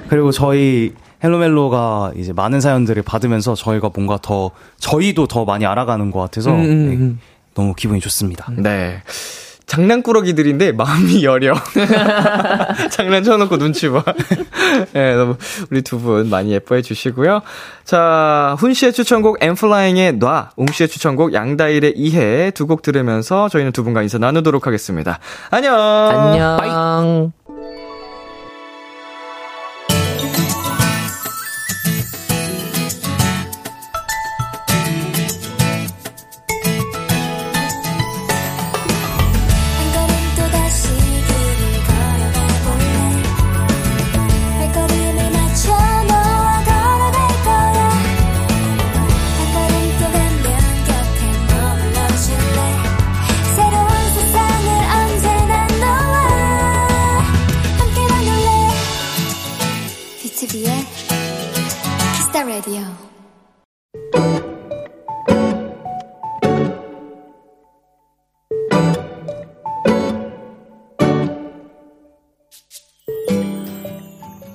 그리고 저희 헬로멜로가 이제 많은 사연들을 받으면서 저희가 뭔가 더 저희도 더 많이 알아가는 것 같아서 음, 음, 네, 음. 너무 기분이 좋습니다. 네. 장난꾸러기들인데 마음이 여려. 장난 쳐놓고 눈치 봐. 네, 너무 우리 두 분 많이 예뻐해 주시고요. 자, 훈 씨의 추천곡 엠플라잉의 놔, 웅 씨의 추천곡 양다일의 이해 두 곡 들으면서 저희는 두 분과 인사 나누도록 하겠습니다. 안녕. 안녕. 한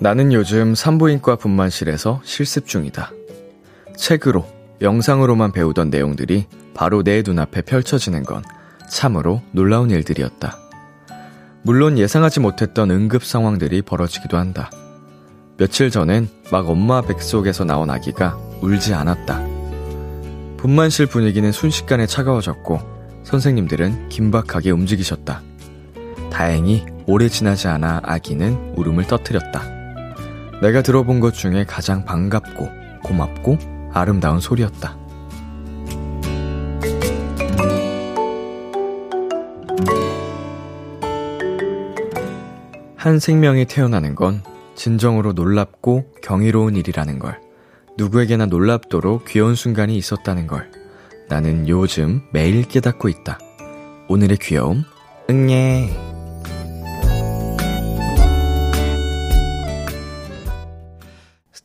나는 요즘 산부인과 분만실에서 실습 중이다. 책으로, 영상으로만 배우던 내용들이 바로 내 눈앞에 펼쳐지는 건 참으로 놀라운 일들이었다. 물론 예상하지 못했던 응급 상황들이 벌어지기도 한다. 며칠 전엔 막 엄마 뱃속에서 나온 아기가 울지 않았다. 분만실 분위기는 순식간에 차가워졌고 선생님들은 긴박하게 움직이셨다. 다행히 오래 지나지 않아 아기는 울음을 터뜨렸다. 내가 들어본 것 중에 가장 반갑고 고맙고 아름다운 소리였다. 한 생명이 태어나는 건 진정으로 놀랍고 경이로운 일이라는 걸, 누구에게나 놀랍도록 귀여운 순간이 있었다는 걸, 나는 요즘 매일 깨닫고 있다. 오늘의 귀여움, 응애.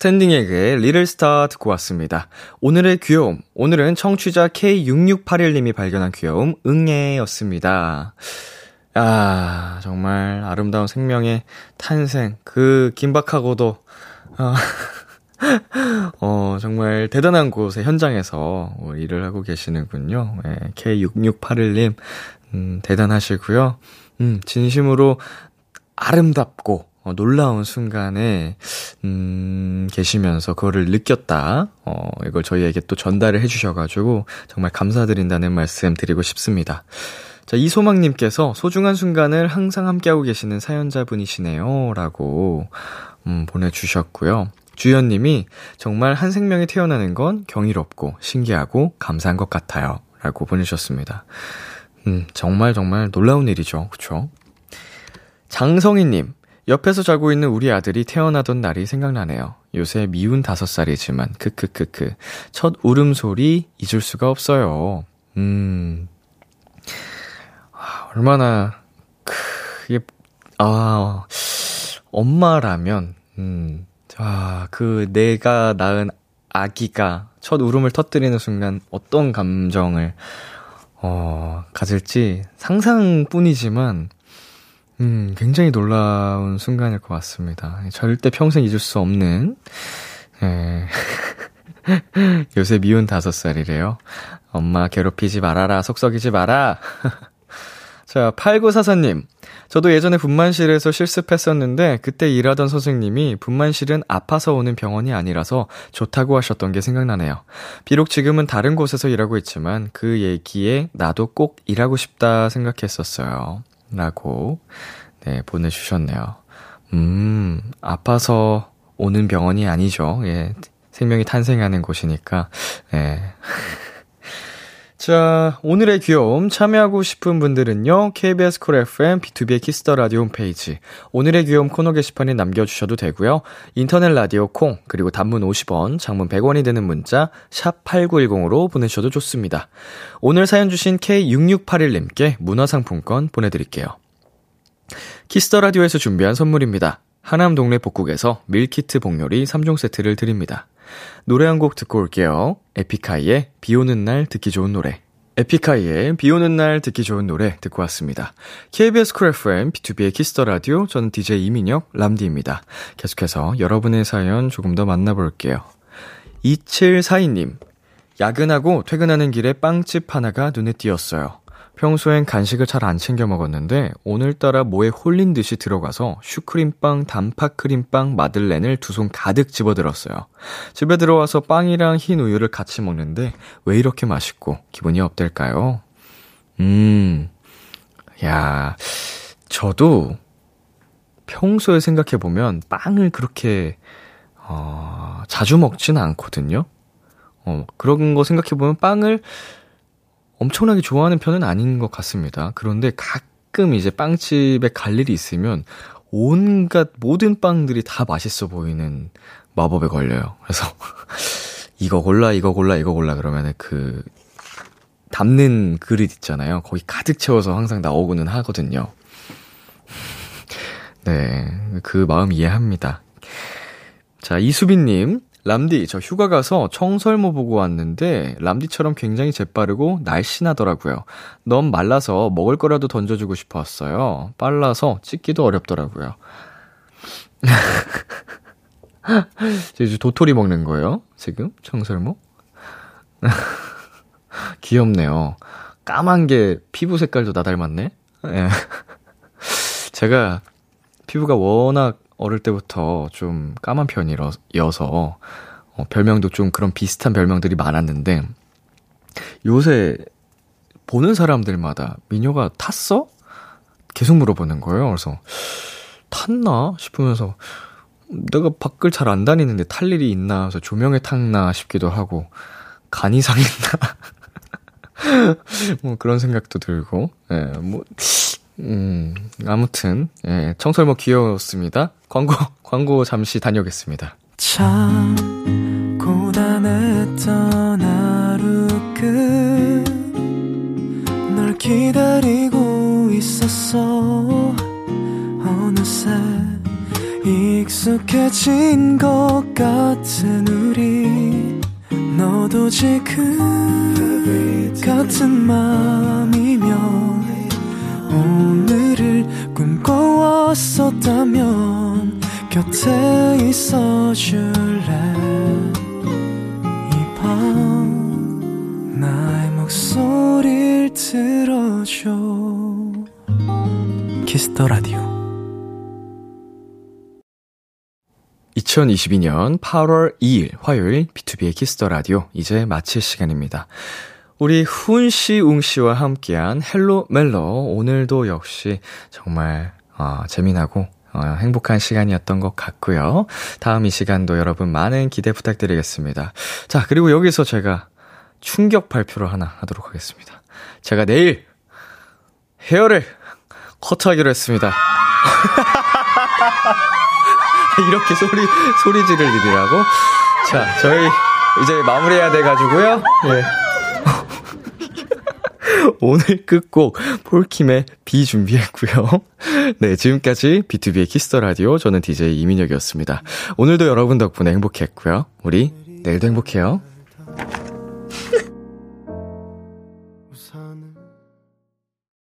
스탠딩 에그의 Little Star 듣고 왔습니다. 오늘의 귀여움. 오늘은 청취자 K6681님이 발견한 귀여움, 응애였습니다. 아, 정말 아름다운 생명의 탄생. 그 긴박하고도, 어, 어, 정말 대단한 곳의 현장에서 어, 일을 하고 계시는군요. 네, K6681님, 음, 대단하시고요. 음, 진심으로 아름답고 어, 놀라운 순간에 음, 계시면서 그거를 느꼈다. 어, 이걸 저희에게 또 전달을 해주셔가지고 정말 감사드린다는 말씀 드리고 싶습니다. 자, 이소망님께서 소중한 순간을 항상 함께하고 계시는 사연자분이시네요. 라고, 음, 보내주셨고요. 주연님이 정말 한 생명이 태어나는 건 경이롭고 신기하고 감사한 것 같아요. 라고 보내주셨습니다. 음, 정말 정말 놀라운 일이죠. 그쵸? 장성희님, 옆에서 자고 있는 우리 아들이 태어나던 날이 생각나네요. 요새 미운 다섯 살이지만, 크크크크. 첫 울음소리 잊을 수가 없어요. 음, 아, 얼마나, 크, 이게, 아, 엄마라면, 음, 아, 그 내가 낳은 아기가 첫 울음을 터뜨리는 순간 어떤 감정을, 어, 가질지 상상뿐이지만, 음, 굉장히 놀라운 순간일 것 같습니다. 절대 평생 잊을 수 없는, 예. 요새 미운 다섯 살이래요. 엄마 괴롭히지 말아라, 속썩이지 마라. 자, 8944님. 저도 예전에 분만실에서 실습했었는데 그때 일하던 선생님이 분만실은 아파서 오는 병원이 아니라서 좋다고 하셨던 게 생각나네요. 비록 지금은 다른 곳에서 일하고 있지만 그 얘기에 나도 꼭 일하고 싶다 생각했었어요. 라고 네, 보내주셨네요. 음, 아파서 오는 병원이 아니죠. 예. 생명이 탄생하는 곳이니까. 예. 자, 오늘의 귀여움 참여하고 싶은 분들은요. KBS 쿨 FM 비투비의 키스 더 라디오 홈페이지 오늘의 귀여움 코너 게시판에 남겨 주셔도 되고요. 인터넷 라디오 콩 그리고 단문 50원, 장문 100원이 되는 문자 샵 8910으로 보내셔도 좋습니다. 오늘 사연 주신 K6681님께 문화상품권 보내 드릴게요. 키스 더 라디오에서 준비한 선물입니다. 하남 동네 복국에서 밀키트 복요리 3종 세트를 드립니다. 노래 한 곡 듣고 올게요. 에픽하이의 비 오는 날 듣기 좋은 노래. 에픽하이의 비 오는 날 듣기 좋은 노래 듣고 왔습니다. KBS 쿨 FM, 비투비의 키스 더 라디오, 저는 DJ 이민혁, 람디입니다. 계속해서 여러분의 사연 조금 더 만나볼게요. 2742님, 야근하고 퇴근하는 길에 빵집 하나가 눈에 띄었어요. 평소엔 간식을 잘 안 챙겨 먹었는데 오늘따라 뭐에 홀린 듯이 들어가서 슈크림빵, 단팥크림빵, 마들렌을 두 손 가득 집어들었어요. 집에 들어와서 빵이랑 흰 우유를 같이 먹는데 왜 이렇게 맛있고 기분이 어떨까요? 음, 야, 저도 평소에 생각해보면 빵을 그렇게, 어, 자주 먹지는 않거든요. 어, 그런 거 생각해보면 빵을 엄청나게 좋아하는 편은 아닌 것 같습니다. 그런데 가끔 이제 빵집에 갈 일이 있으면 온갖 모든 빵들이 다 맛있어 보이는 마법에 걸려요. 그래서 이거 골라, 이거 골라, 이거 골라 그러면은 그 담는 그릇 있잖아요. 거기 가득 채워서 항상 나오고는 하거든요. 네, 그 마음 이해합니다. 자, 이수빈님. 람디, 저 휴가 가서 청설모 보고 왔는데, 람디처럼 굉장히 재빠르고 날씬하더라고요. 너무 말라서 먹을 거라도 던져주고 싶었어요. 빨라서 찍기도 어렵더라고요. 이제 도토리 먹는 거예요? 지금? 청설모? 귀엽네요. 까만 게 피부 색깔도 나 닮았네? 예. 제가 피부가 워낙 어릴 때부터 좀 까만 편이어서 어, 별명도 좀 그런 비슷한 별명들이 많았는데 요새 보는 사람들마다 미녀가 탔어? 계속 물어보는 거예요. 그래서 탔나 싶으면서 내가 밖을 잘 안 다니는데 탈 일이 있나 해서 조명에 탔나 싶기도 하고 간이 상했나 뭐 그런 생각도 들고 예, 뭐 음, 아무튼, 예, 청설모 귀여웠습니다. 광고, 광고 잠시 다녀오겠습니다. 참 고단했던 하루 끝널 기다리고 있었어. 어느새 익숙해진 것 같은 우리. 너도 지금 같은 맘이면 오늘을 꿈꿔왔었다면 곁에 있어 줄래? 이 밤 나의 목소리를 들어줘. 키스 더 라디오. 2022년 8월 2일 화요일 비투비의 키스 더 라디오 이제 마칠 시간입니다. 우리 훈 씨, 웅 씨와 함께한 헬로 멜로 오늘도 역시 정말 어, 재미나고 어, 행복한 시간이었던 것 같고요. 다음 이 시간도 여러분 많은 기대 부탁드리겠습니다. 자, 그리고 여기서 제가 충격 발표를 하나 하도록 하겠습니다. 제가 내일 헤어를 커트하기로 했습니다. 이렇게 소리, 소리 지를 일이라고? 자, 저희 이제 마무리해야 돼가지고요. 예. 오늘 끝곡 폴킴의 비 준비했고요. 네, 지금까지 비투비의 키스 더 라디오 저는 DJ 이민혁이었습니다. 오늘도 여러분 덕분에 행복했고요. 우리 내일도 행복해요.